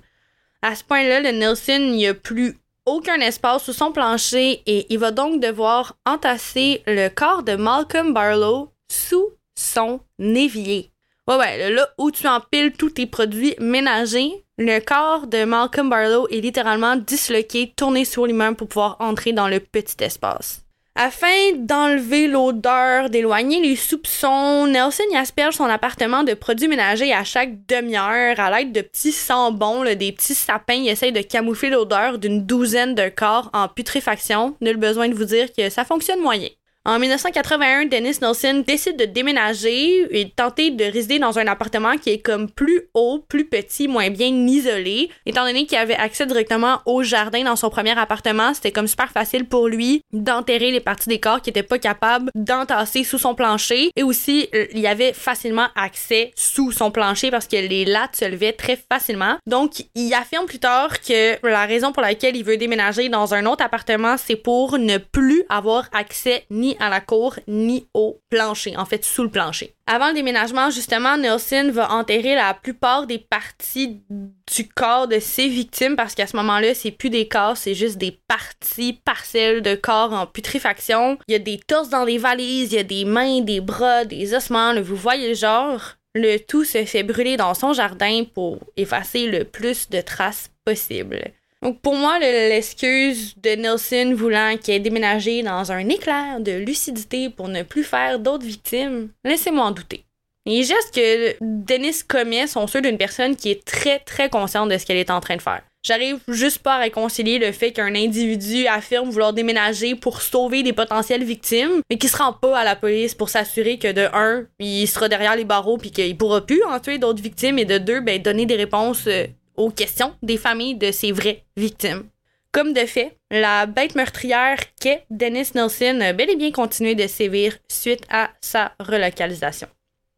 À ce point-là, le Nelson n'y a plus aucun espace sous son plancher et il va donc devoir entasser le corps de Malcolm Barlow sous son évier. Ouais, ouais, là où tu empiles tous tes produits ménagers, le corps de Malcolm Barlow est littéralement disloqué, tourné sur lui-même pour pouvoir entrer dans le petit espace. Afin d'enlever l'odeur, d'éloigner les soupçons, Nelson y asperge son appartement de produits ménagers à chaque demi-heure à l'aide de petits sambons, des petits sapins. Il essaye de camoufler l'odeur d'une douzaine de corps en putréfaction. Nul besoin de vous dire que ça fonctionne moyen. En 1981, Dennis Nelson décide de déménager et de tenter de résider dans un appartement qui est comme plus haut, plus petit, moins bien isolé. Étant donné qu'il avait accès directement au jardin dans son premier appartement, c'était comme super facile pour lui d'enterrer les parties des corps qui n'étaient pas capables d'entasser sous son plancher. Et aussi, il y avait facilement accès sous son plancher parce que les lattes se levaient très facilement. Donc, il affirme plus tard que la raison pour laquelle il veut déménager dans un autre appartement, c'est pour ne plus avoir accès ni à la cour ni au plancher, en fait sous le plancher. Avant le déménagement, justement, Nelson va enterrer la plupart des parties du corps de ses victimes parce qu'à ce moment-là, c'est plus des corps, c'est juste des parties parcelles de corps en putréfaction. Il y a des torses dans les valises, il y a des mains, des bras, des ossements, vous voyez le genre. Le tout se fait brûler dans son jardin pour effacer le plus de traces possible. Donc pour moi, l'excuse de Nelson voulant qu'il ait déménagé dans un éclair de lucidité pour ne plus faire d'autres victimes, laissez-moi en douter. Les gestes que Dennis commet sont ceux d'une personne qui est très très consciente de ce qu'elle est en train de faire. J'arrive juste pas à réconcilier le fait qu'un individu affirme vouloir déménager pour sauver des potentielles victimes, mais qui se rend pas à la police pour s'assurer que de un, il sera derrière les barreaux puis qu'il pourra plus en tuer d'autres victimes et de deux, ben donner des réponses euh, aux questions des familles de ces vraies victimes. Comme de fait, la bête meurtrière qu'est Dennis Nelson a bel et bien continué de sévir suite à sa relocalisation.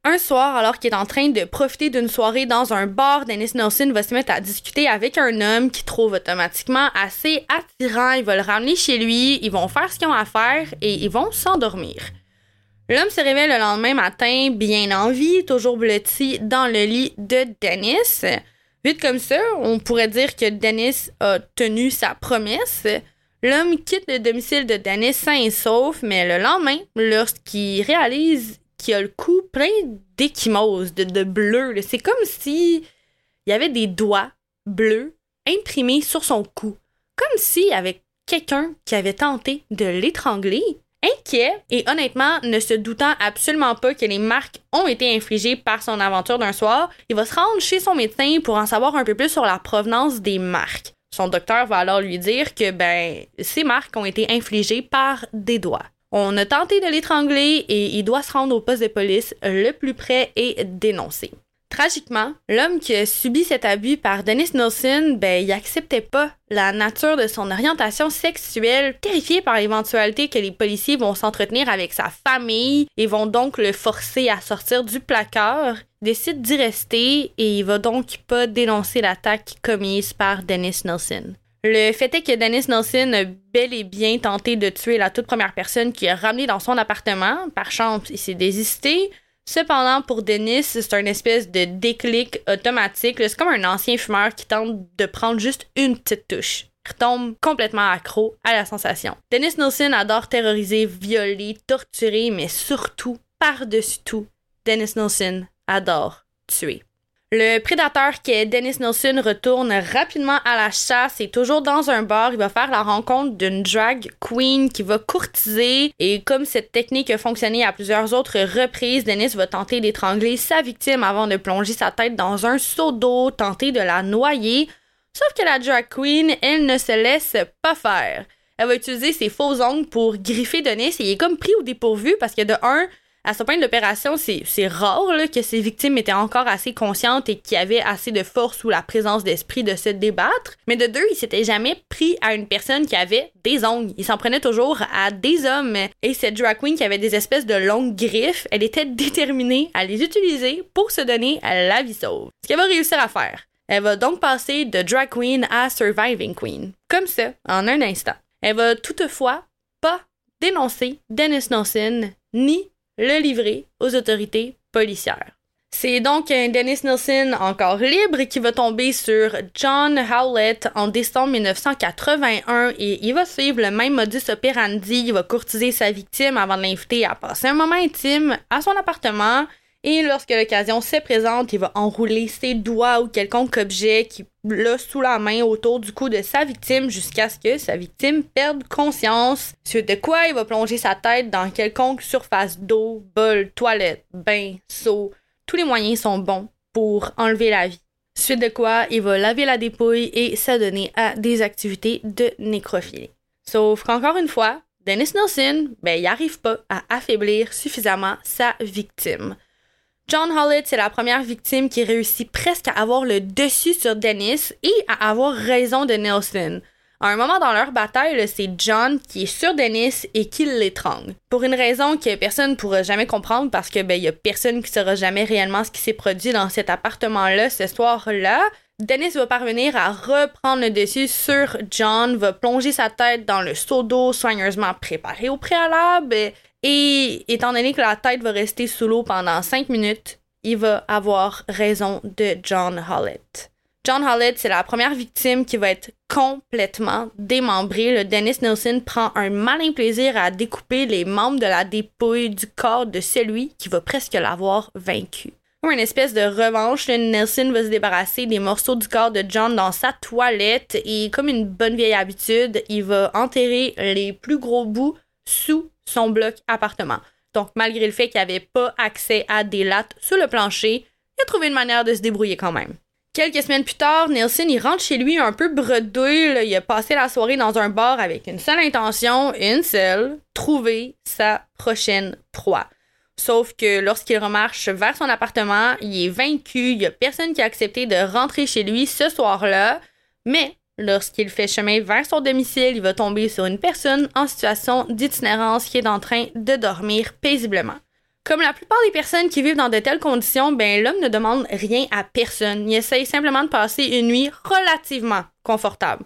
Un soir, alors qu'il est en train de profiter d'une soirée dans un bar, Dennis Nelson va se mettre à discuter avec un homme qui trouve automatiquement assez attirant. Il va le ramener chez lui, ils vont faire ce qu'ils ont à faire et ils vont s'endormir. L'homme se réveille le lendemain matin, bien en vie, toujours blotti dans le lit de Dennis. Vite comme ça, on pourrait dire que Dennis a tenu sa promesse. L'homme quitte le domicile de Dennis sain et sauf, mais le lendemain, lorsqu'il réalise qu'il a le cou plein d'échymoses, de, bleu, c'est comme si il y avait des doigts bleus imprimés sur son cou. Comme s'il y avait quelqu'un qui avait tenté de l'étrangler Inquiet et honnêtement ne se doutant absolument pas que les marques ont été infligées par son aventure d'un soir, il va se rendre chez son médecin pour en savoir un peu plus sur la provenance des marques. Son docteur va alors lui dire que ben ces marques ont été infligées par des doigts. On a tenté de l'étrangler et il doit se rendre au poste de police le plus près et dénoncer. Tragiquement, l'homme qui a subi cet abus par Dennis Nelson, ben, il acceptait pas la nature de son orientation sexuelle, terrifié par l'éventualité que les policiers vont s'entretenir avec sa famille et vont donc le forcer à sortir du placard, décide d'y rester et il va donc pas dénoncer l'attaque commise par Dennis Nelson. Le fait est que Dennis Nelson a bel et bien tenté de tuer la toute première personne qui a ramené dans son appartement. Par chance, il s'est désisté. Cependant, pour Dennis, c'est un espèce de déclic automatique. C'est comme un ancien fumeur qui tente de prendre juste une petite touche. Il retombe complètement accro à la sensation. Dennis Nelson adore terroriser, violer, torturer, mais surtout, par-dessus tout, Dennis Nelson adore tuer. Le prédateur qui est Dennis Nelson retourne rapidement à la chasse et toujours dans un bar, il va faire la rencontre d'une drag queen qui va courtiser et comme cette technique a fonctionné à plusieurs autres reprises, Dennis va tenter d'étrangler sa victime avant de plonger sa tête dans un seau d'eau, tenter de la noyer. Sauf que la drag queen, elle ne se laisse pas faire. Elle va utiliser ses faux ongles pour griffer Dennis et il est comme pris au dépourvu parce que de un, à ce point de l'opération, c'est rare que ces victimes étaient encore assez conscientes et qu'il y avait assez de force ou la présence d'esprit de se débattre. Mais de deux, il s'était jamais pris à une personne qui avait des ongles. Il s'en prenait toujours à des hommes. Et cette drag queen qui avait des espèces de longues griffes, elle était déterminée à les utiliser pour se donner la vie sauve. Ce qu'elle va réussir à faire. Elle va donc passer de drag queen à surviving queen. Comme ça, en un instant. Elle va toutefois pas dénoncer Dennis Nelson ni le livrer aux autorités policières. C'est donc Dennis Nelson encore libre qui va tomber sur John Howlett en décembre 1981 et il va suivre le même modus operandi. Il va courtiser sa victime avant de l'inviter à passer un moment intime à son appartement et lorsque l'occasion se présente, il va enrouler ses doigts ou quelconque objet qui l'a sous la main autour du cou de sa victime jusqu'à ce que sa victime perde conscience. Suite de quoi, il va plonger sa tête dans quelconque surface d'eau, bol, toilette, bain, seau. Tous les moyens sont bons pour enlever la vie. Suite de quoi, il va laver la dépouille et s'adonner à des activités de nécrophilie. Sauf qu'encore une fois, Dennis Nelson, ben, il n'arrive pas à affaiblir suffisamment sa victime. John Hollett, c'est la première victime qui réussit presque à avoir le dessus sur Dennis et à avoir raison de Nelson. À un moment dans leur bataille, c'est John qui est sur Dennis et qui l'étrangle. Pour une raison que personne ne pourra jamais comprendre parce que ben y a personne qui saura jamais réellement ce qui s'est produit dans cet appartement-là ce soir-là. Dennis va parvenir à reprendre le dessus sur John, va plonger sa tête dans le seau d'eau soigneusement préparé au préalable et étant donné que la tête va rester sous l'eau pendant 5 minutes, il va avoir raison de John Hollett. John Hollett, c'est la première victime qui va être complètement démembrée. Le Dennis Nelson prend un malin plaisir à découper les membres de la dépouille du corps de celui qui va presque l'avoir vaincu. Comme une espèce de revanche, Nelson va se débarrasser des morceaux du corps de John dans sa toilette et comme une bonne vieille habitude, il va enterrer les plus gros bouts sous son bloc appartement. Donc, malgré le fait qu'il n'avait pas accès à des lattes sur le plancher, il a trouvé une manière de se débrouiller quand même. Quelques semaines plus tard, Nielsen il rentre chez lui un peu bredouille. Il a passé la soirée dans un bar avec une seule intention, une seule, trouver sa prochaine proie. Sauf que lorsqu'il remarche vers son appartement, il est vaincu, il n'y a personne qui a accepté de rentrer chez lui ce soir-là, mais Lorsqu'il fait chemin vers son domicile, il va tomber sur une personne en situation d'itinérance qui est en train de dormir paisiblement. Comme la plupart des personnes qui vivent dans de telles conditions, ben l'homme ne demande rien à personne. Il essaye simplement de passer une nuit relativement confortable.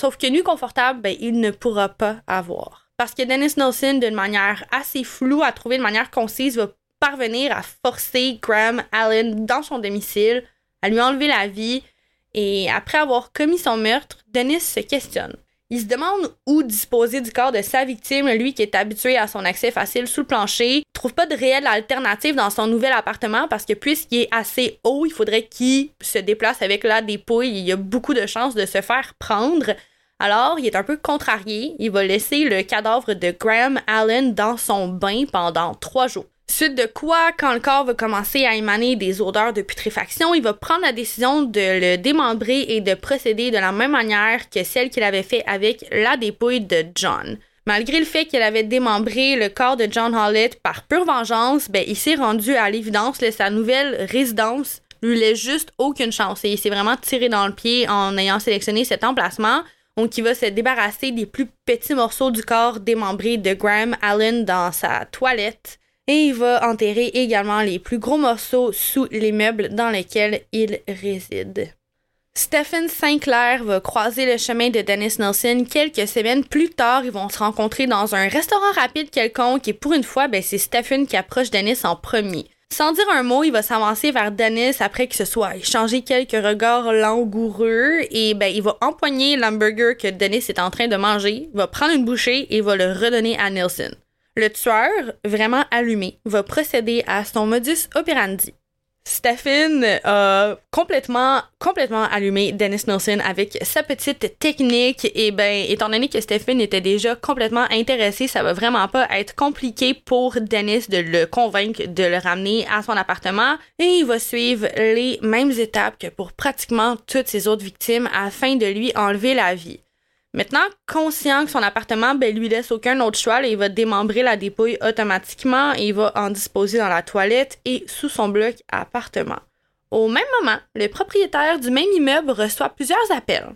Sauf que nuit confortable, ben il ne pourra pas avoir. Parce que Dennis Nelson, d'une manière assez floue à trouver de manière concise, va parvenir à forcer Graham Allen dans son domicile, à lui enlever la vie, et après avoir commis son meurtre, Dennis se questionne. Il se demande où disposer du corps de sa victime, lui qui est habitué à son accès facile sous le plancher. Il trouve pas de réelle alternative dans son nouvel appartement parce que puisqu'il est assez haut, il faudrait qu'il se déplace avec la dépouille. Il y a beaucoup de chances de se faire prendre. Alors, il est un peu contrarié. Il va laisser le cadavre de Graham Allen dans son bain pendant trois jours. Suite de quoi, quand le corps va commencer à émaner des odeurs de putréfaction, il va prendre la décision de le démembrer et de procéder de la même manière que celle qu'il avait fait avec la dépouille de John. Malgré le fait qu'il avait démembré le corps de John Hollett par pure vengeance, ben, il s'est rendu à l'évidence que sa nouvelle résidence lui laisse juste aucune chance et il s'est vraiment tiré dans le pied en ayant sélectionné cet emplacement. Donc, il va se débarrasser des plus petits morceaux du corps démembré de Graham Allen dans sa toilette et il va enterrer également les plus gros morceaux sous les meubles dans lesquels il réside. Stephen Sinclair va croiser le chemin de Dennis Nelson quelques semaines plus tard. Ils vont se rencontrer dans un restaurant rapide quelconque et pour une fois, ben, c'est Stephen qui approche Dennis en premier. Sans dire un mot, il va s'avancer vers Dennis après que ce soit échangé quelques regards langoureux et ben, il va empoigner l'hamburger que Dennis est en train de manger, va prendre une bouchée et va le redonner à Nelson. Le tueur, vraiment allumé, va procéder à son modus operandi. Stephen a complètement, complètement allumé Dennis Nelson avec sa petite technique. Et ben, étant donné que Stephen était déjà complètement intéressé, ça va vraiment pas être compliqué pour Dennis de le convaincre de le ramener à son appartement. Et il va suivre les mêmes étapes que pour pratiquement toutes ses autres victimes afin de lui enlever la vie. Maintenant, conscient que son appartement ben, lui laisse aucun autre choix, il va démembrer la dépouille automatiquement et il va en disposer dans la toilette et sous son bloc appartement. Au même moment, le propriétaire du même immeuble reçoit plusieurs appels.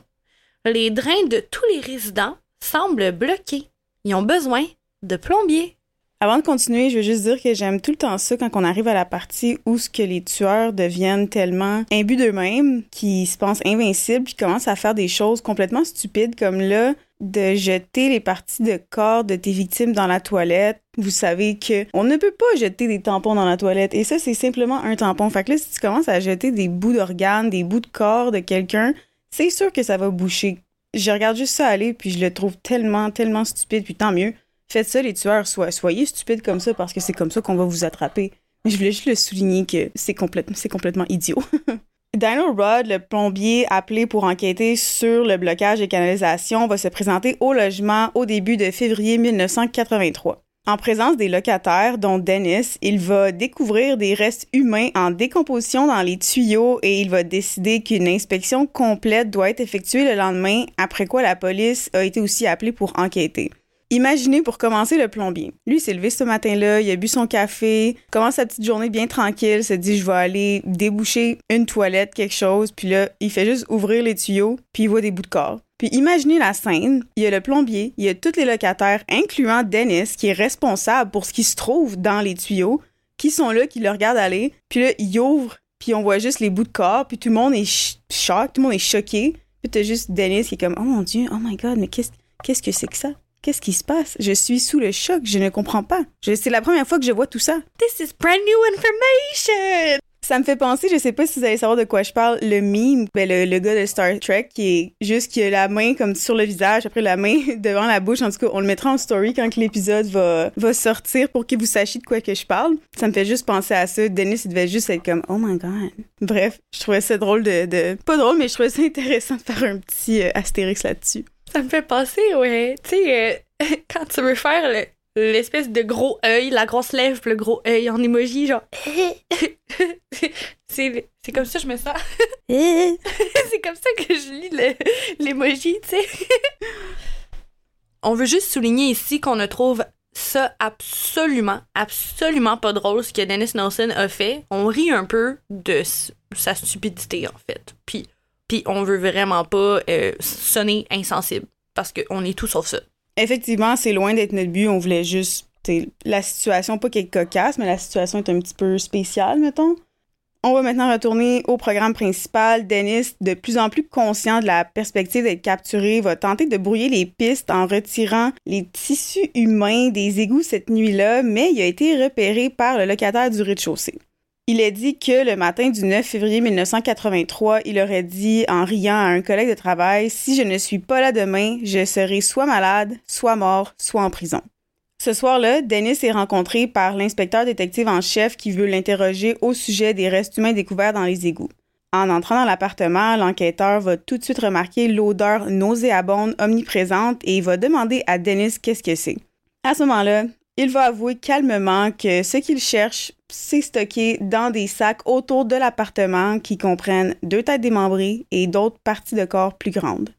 Les drains de tous les résidents semblent bloqués. Ils ont besoin de plombiers. Avant de continuer, je veux juste dire que j'aime tout le temps ça quand on arrive à la partie où ce que les tueurs deviennent tellement imbus d'eux-mêmes, qu'ils se pensent invincibles, puis commencent à faire des choses complètement stupides comme là de jeter les parties de corps de tes victimes dans la toilette. Vous savez que on ne peut pas jeter des tampons dans la toilette et ça c'est simplement un tampon. Fait que là si tu commences à jeter des bouts d'organes, des bouts de corps de quelqu'un, c'est sûr que ça va boucher. Je regarde juste ça aller puis je le trouve tellement tellement stupide puis tant mieux Faites ça, les tueurs, soyez stupides comme ça parce que c'est comme ça qu'on va vous attraper. Mais je voulais juste le souligner que c'est complètement, idiot. Daniel Rudd, le plombier appelé pour enquêter sur le blocage des canalisations, va se présenter au logement au début de février 1983. En présence des locataires, dont Dennis, il va découvrir des restes humains en décomposition dans les tuyaux et il va décider qu'une inspection complète doit être effectuée le lendemain, après quoi la police a été aussi appelée pour enquêter. Imaginez pour commencer le plombier. Lui s'est levé ce matin-là, il a bu son café, commence sa petite journée bien tranquille, se dit je vais aller déboucher une toilette, quelque chose, puis là, il fait juste ouvrir les tuyaux, puis il voit des bouts de corps. Puis imaginez la scène, il y a le plombier, il y a tous les locataires, incluant Dennis, qui est responsable pour ce qui se trouve dans les tuyaux, qui sont là, qui le regardent aller, puis là, il ouvre, puis on voit juste les bouts de corps, puis tout le monde est choqué, tout le monde est choqué, puis t'as juste Dennis qui est comme « Oh mon Dieu, oh my God, mais qu'est-ce qu'est-ce que c'est que ça? » Qu'est-ce qui se passe? Je suis sous le choc, je ne comprends pas. C'est la première fois que je vois tout ça. This is brand new information! Ça me fait penser, je sais pas si vous allez savoir de quoi je parle, le meme, ben le, le, gars de Star Trek qui est juste qui a la main comme sur le visage, après la main devant la bouche. En tout cas, on le mettra en story quand l'épisode va, va sortir pour que vous sachiez de quoi que je parle. Ça me fait juste penser à ça. Dennis, il devait juste être comme, oh my god. Bref, je trouvais ça drôle de, de... pas drôle, mais je trouvais ça intéressant de faire un petit euh, astérix là-dessus. Ça me fait penser, ouais. Tu sais, euh, quand tu veux faire l'espèce de gros œil, la grosse lèvre, le gros œil en emoji, genre. c'est, c'est comme ça que je me sens. c'est comme ça que je lis l'emoji, tu sais. On veut juste souligner ici qu'on ne trouve ça absolument, absolument pas drôle ce que Dennis Nelson a fait. On rit un peu de sa stupidité, en fait. Puis on veut vraiment pas euh, sonner insensible parce qu'on est tout sauf ça. Effectivement, c'est loin d'être notre but. On voulait juste. La situation, pas qu'elle est cocasse, mais la situation est un petit peu spéciale, mettons. On va maintenant retourner au programme principal. Dennis, de plus en plus conscient de la perspective d'être capturé, va tenter de brouiller les pistes en retirant les tissus humains des égouts cette nuit-là, mais il a été repéré par le locataire du rez-de-chaussée. Il a dit que le matin du 9 février 1983, il aurait dit en riant à un collègue de travail Si je ne suis pas là demain, je serai soit malade, soit mort, soit en prison. Ce soir-là, Dennis est rencontré par l'inspecteur détective en chef qui veut l'interroger au sujet des restes humains découverts dans les égouts. En entrant dans l'appartement, l'enquêteur va tout de suite remarquer l'odeur nauséabonde omniprésente et va demander à Dennis qu'est-ce que c'est. À ce moment-là, il va avouer calmement que ce qu'il cherche, c'est stocké dans des sacs autour de l'appartement qui comprennent deux têtes démembrées et d'autres parties de corps plus grandes.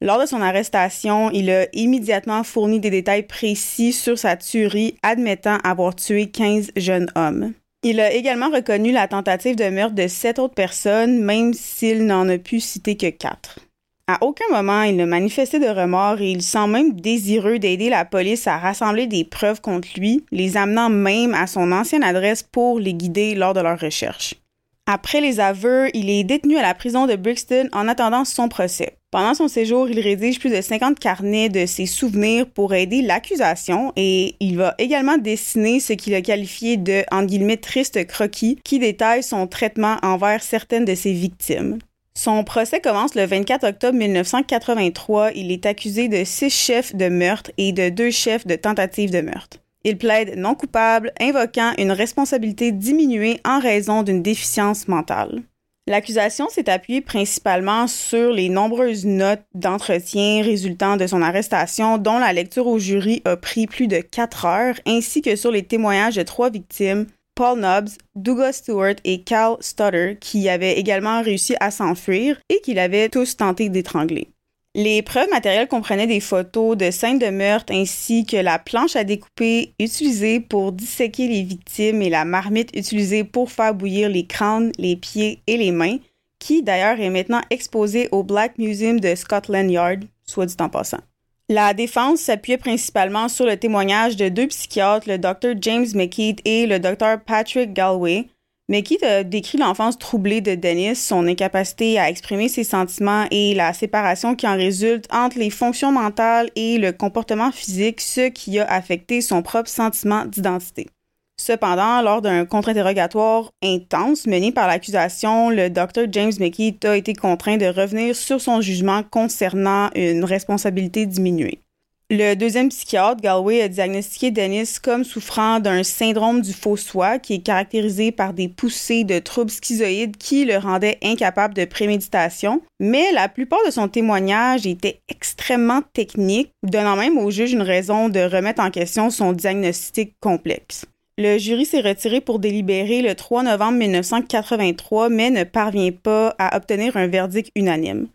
Lors de son arrestation, il a immédiatement fourni des détails précis sur sa tuerie, admettant avoir tué 15 jeunes hommes. Il a également reconnu la tentative de meurtre de sept autres personnes, même s'il n'en a pu citer que quatre. À aucun moment il ne manifestait de remords et il semble même désireux d'aider la police à rassembler des preuves contre lui, les amenant même à son ancienne adresse pour les guider lors de leur recherche. Après les aveux, il est détenu à la prison de Brixton en attendant son procès. Pendant son séjour, il rédige plus de 50 carnets de ses souvenirs pour aider l'accusation et il va également dessiner ce qu'il a qualifié de, triste croquis qui détaille son traitement envers certaines de ses victimes. Son procès commence le 24 octobre 1983. Il est accusé de six chefs de meurtre et de deux chefs de tentative de meurtre. Il plaide non coupable, invoquant une responsabilité diminuée en raison d'une déficience mentale. L'accusation s'est appuyée principalement sur les nombreuses notes d'entretien résultant de son arrestation, dont la lecture au jury a pris plus de quatre heures, ainsi que sur les témoignages de trois victimes, Paul Nobbs, Douglas Stewart et Cal Stutter, qui avaient également réussi à s'enfuir et qui l'avaient tous tenté d'étrangler. Les preuves matérielles comprenaient des photos de scènes de meurtre ainsi que la planche à découper utilisée pour disséquer les victimes et la marmite utilisée pour faire bouillir les crânes, les pieds et les mains, qui d'ailleurs est maintenant exposée au Black Museum de Scotland Yard, soit dit en passant. La défense s'appuyait principalement sur le témoignage de deux psychiatres, le Dr. James McKeith et le Dr. Patrick Galway, mais qui décrit l'enfance troublée de Dennis, son incapacité à exprimer ses sentiments et la séparation qui en résulte entre les fonctions mentales et le comportement physique, ce qui a affecté son propre sentiment d'identité. Cependant, lors d'un contre-interrogatoire intense mené par l'accusation, le Dr. James McKee a été contraint de revenir sur son jugement concernant une responsabilité diminuée. Le deuxième psychiatre, Galway, a diagnostiqué Dennis comme souffrant d'un syndrome du faux soi qui est caractérisé par des poussées de troubles schizoïdes qui le rendaient incapable de préméditation, mais la plupart de son témoignage était extrêmement technique, donnant même au juge une raison de remettre en question son diagnostic complexe. Le jury s'est retiré pour délibérer le 3 novembre 1983, mais ne parvient pas à obtenir un verdict unanime.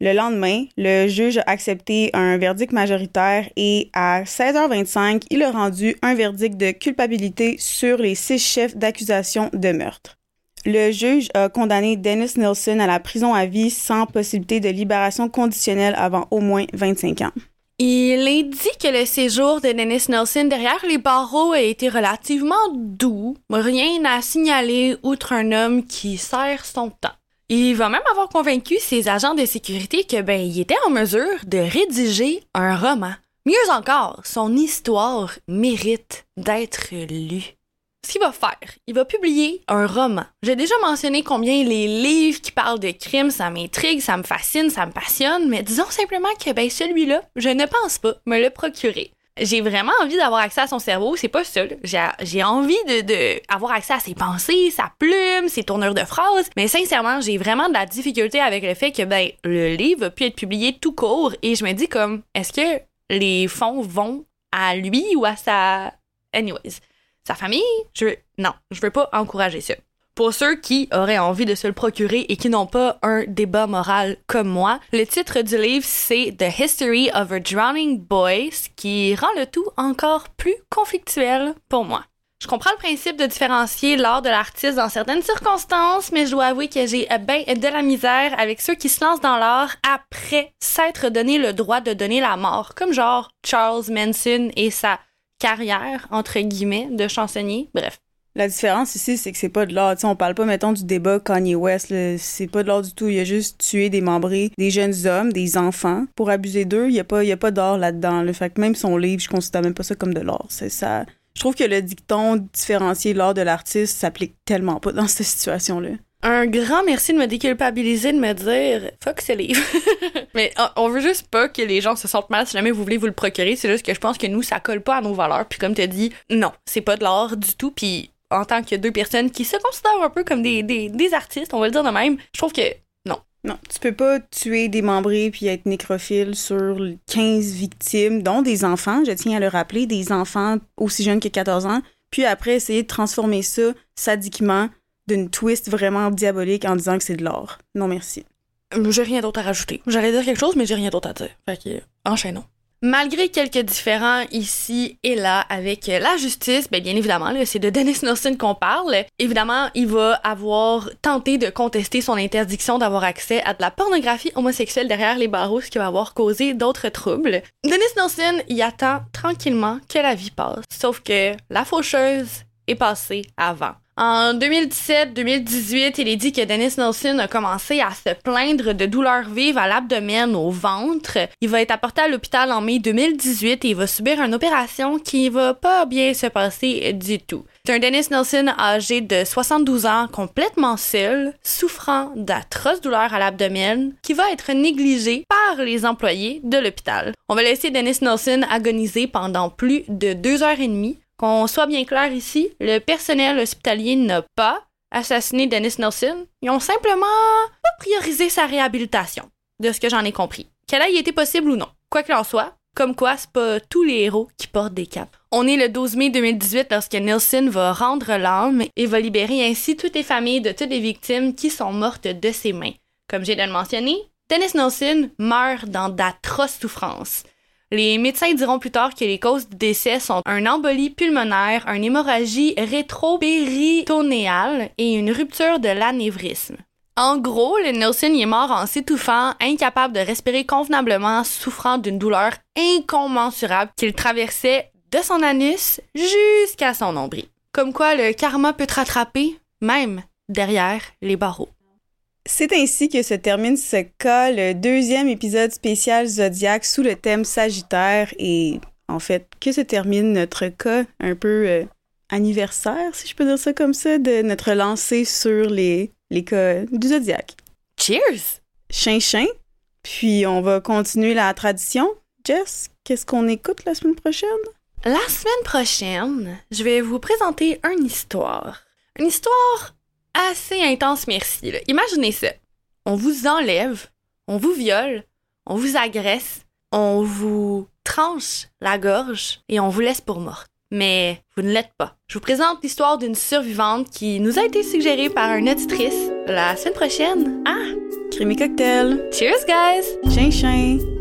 Le lendemain, le juge a accepté un verdict majoritaire et à 16h25, il a rendu un verdict de culpabilité sur les six chefs d'accusation de meurtre. Le juge a condamné Dennis Nelson à la prison à vie sans possibilité de libération conditionnelle avant au moins 25 ans. Il dit que le séjour de Dennis Nelson derrière les barreaux a été relativement doux, rien à signaler outre un homme qui sert son temps. Il va même avoir convaincu ses agents de sécurité que ben il était en mesure de rédiger un roman. Mieux encore, son histoire mérite d'être lue. Ce qu'il va faire, il va publier un roman. J'ai déjà mentionné combien les livres qui parlent de crimes, ça m'intrigue, ça me fascine, ça me passionne, mais disons simplement que ben celui-là, je ne pense pas me le procurer j'ai vraiment envie d'avoir accès à son cerveau, c'est pas ça. J'ai envie de, avoir accès à ses pensées, sa plume, ses tournures de phrases, mais sincèrement, j'ai vraiment de la difficulté avec le fait que ben le livre va pu être publié tout court et je me dis comme est-ce que les fonds vont à lui ou à sa anyways, sa famille? Je non, je veux pas encourager ça. Pour ceux qui auraient envie de se le procurer et qui n'ont pas un débat moral comme moi, le titre du livre c'est The History of a Drowning Boy, ce qui rend le tout encore plus conflictuel pour moi. Je comprends le principe de différencier l'art de l'artiste dans certaines circonstances, mais je dois avouer que j'ai bien de la misère avec ceux qui se lancent dans l'art après s'être donné le droit de donner la mort, comme genre Charles Manson et sa carrière, entre guillemets, de chansonnier. Bref. La différence ici, c'est que c'est pas de l'art. on parle pas, mettons, du débat Kanye West. C'est pas de l'art du tout. Il a juste tué des membrés, des jeunes hommes, des enfants pour abuser d'eux. Il y a pas, y a pas d'art là-dedans. Le fait que même son livre, je considère même pas ça comme de l'art. C'est ça. Je trouve que le dicton différencier l'art de l'artiste s'applique tellement pas dans cette situation-là. Un grand merci de me déculpabiliser, de me dire fuck ce livre. Mais on veut juste pas que les gens se sentent mal si jamais vous voulez vous le procurer. C'est juste que je pense que nous, ça colle pas à nos valeurs. Puis comme tu dit, non, c'est pas de l'art du tout. Puis en tant que deux personnes qui se considèrent un peu comme des, des, artistes, on va le dire de même, je trouve que non. Non, tu peux pas tuer des membrés puis être nécrophile sur 15 victimes, dont des enfants, je tiens à le rappeler, des enfants aussi jeunes que 14 ans, puis après essayer de transformer ça sadiquement d'une twist vraiment diabolique en disant que c'est de l'or. Non, merci. J'ai rien d'autre à rajouter. J'allais dire quelque chose, mais j'ai rien d'autre à dire. Fait que, enchaînons. Malgré quelques différends ici et là avec la justice, ben bien évidemment, c'est de Dennis Nelson qu'on parle. Évidemment, il va avoir tenté de contester son interdiction d'avoir accès à de la pornographie homosexuelle derrière les barreaux, ce qui va avoir causé d'autres troubles. Dennis Nelson y attend tranquillement que la vie passe, sauf que la faucheuse est passée avant. En 2017-2018, il est dit que Dennis Nelson a commencé à se plaindre de douleurs vives à l'abdomen, au ventre. Il va être apporté à l'hôpital en mai 2018 et il va subir une opération qui va pas bien se passer du tout. C'est un Dennis Nelson âgé de 72 ans, complètement seul, souffrant d'atroces douleurs à l'abdomen, qui va être négligé par les employés de l'hôpital. On va laisser Dennis Nelson agoniser pendant plus de deux heures et demie Qu'on soit bien clair ici, le personnel hospitalier n'a pas assassiné Dennis Nelson. Ils ont simplement pas priorisé sa réhabilitation, de ce que j'en ai compris. Qu'elle ait été possible ou non. Quoi qu'il en soit, comme quoi c'est pas tous les héros qui portent des capes. On est le 12 mai 2018 lorsque Nelson va rendre l'âme et va libérer ainsi toutes les familles de toutes les victimes qui sont mortes de ses mains. Comme j'ai déjà mentionné, Dennis Nelson meurt dans d'atroces souffrances. Les médecins diront plus tard que les causes du décès sont un embolie pulmonaire, une hémorragie rétro-péritonéale et une rupture de l'anévrisme. En gros, le Nelson est mort en s'étouffant, incapable de respirer convenablement, souffrant d'une douleur incommensurable qu'il traversait de son anus jusqu'à son nombril. Comme quoi le karma peut rattraper, même derrière les barreaux. C'est ainsi que se termine ce cas, le deuxième épisode spécial Zodiac sous le thème Sagittaire et en fait que se termine notre cas un peu euh, anniversaire, si je peux dire ça comme ça, de notre lancée sur les, les cas du Zodiac. Cheers! Chin chin. Puis on va continuer la tradition. Jess, qu'est-ce qu'on écoute la semaine prochaine? La semaine prochaine, je vais vous présenter une histoire. Une histoire assez intense, merci. là. Imaginez ça. On vous enlève, on vous viole, on vous agresse, on vous tranche la gorge et on vous laisse pour morte. Mais vous ne l'êtes pas. Je vous présente l'histoire d'une survivante qui nous a été suggérée par une auditrice la semaine prochaine. Ah! Crémy cocktail. Cheers, guys! Chin chin.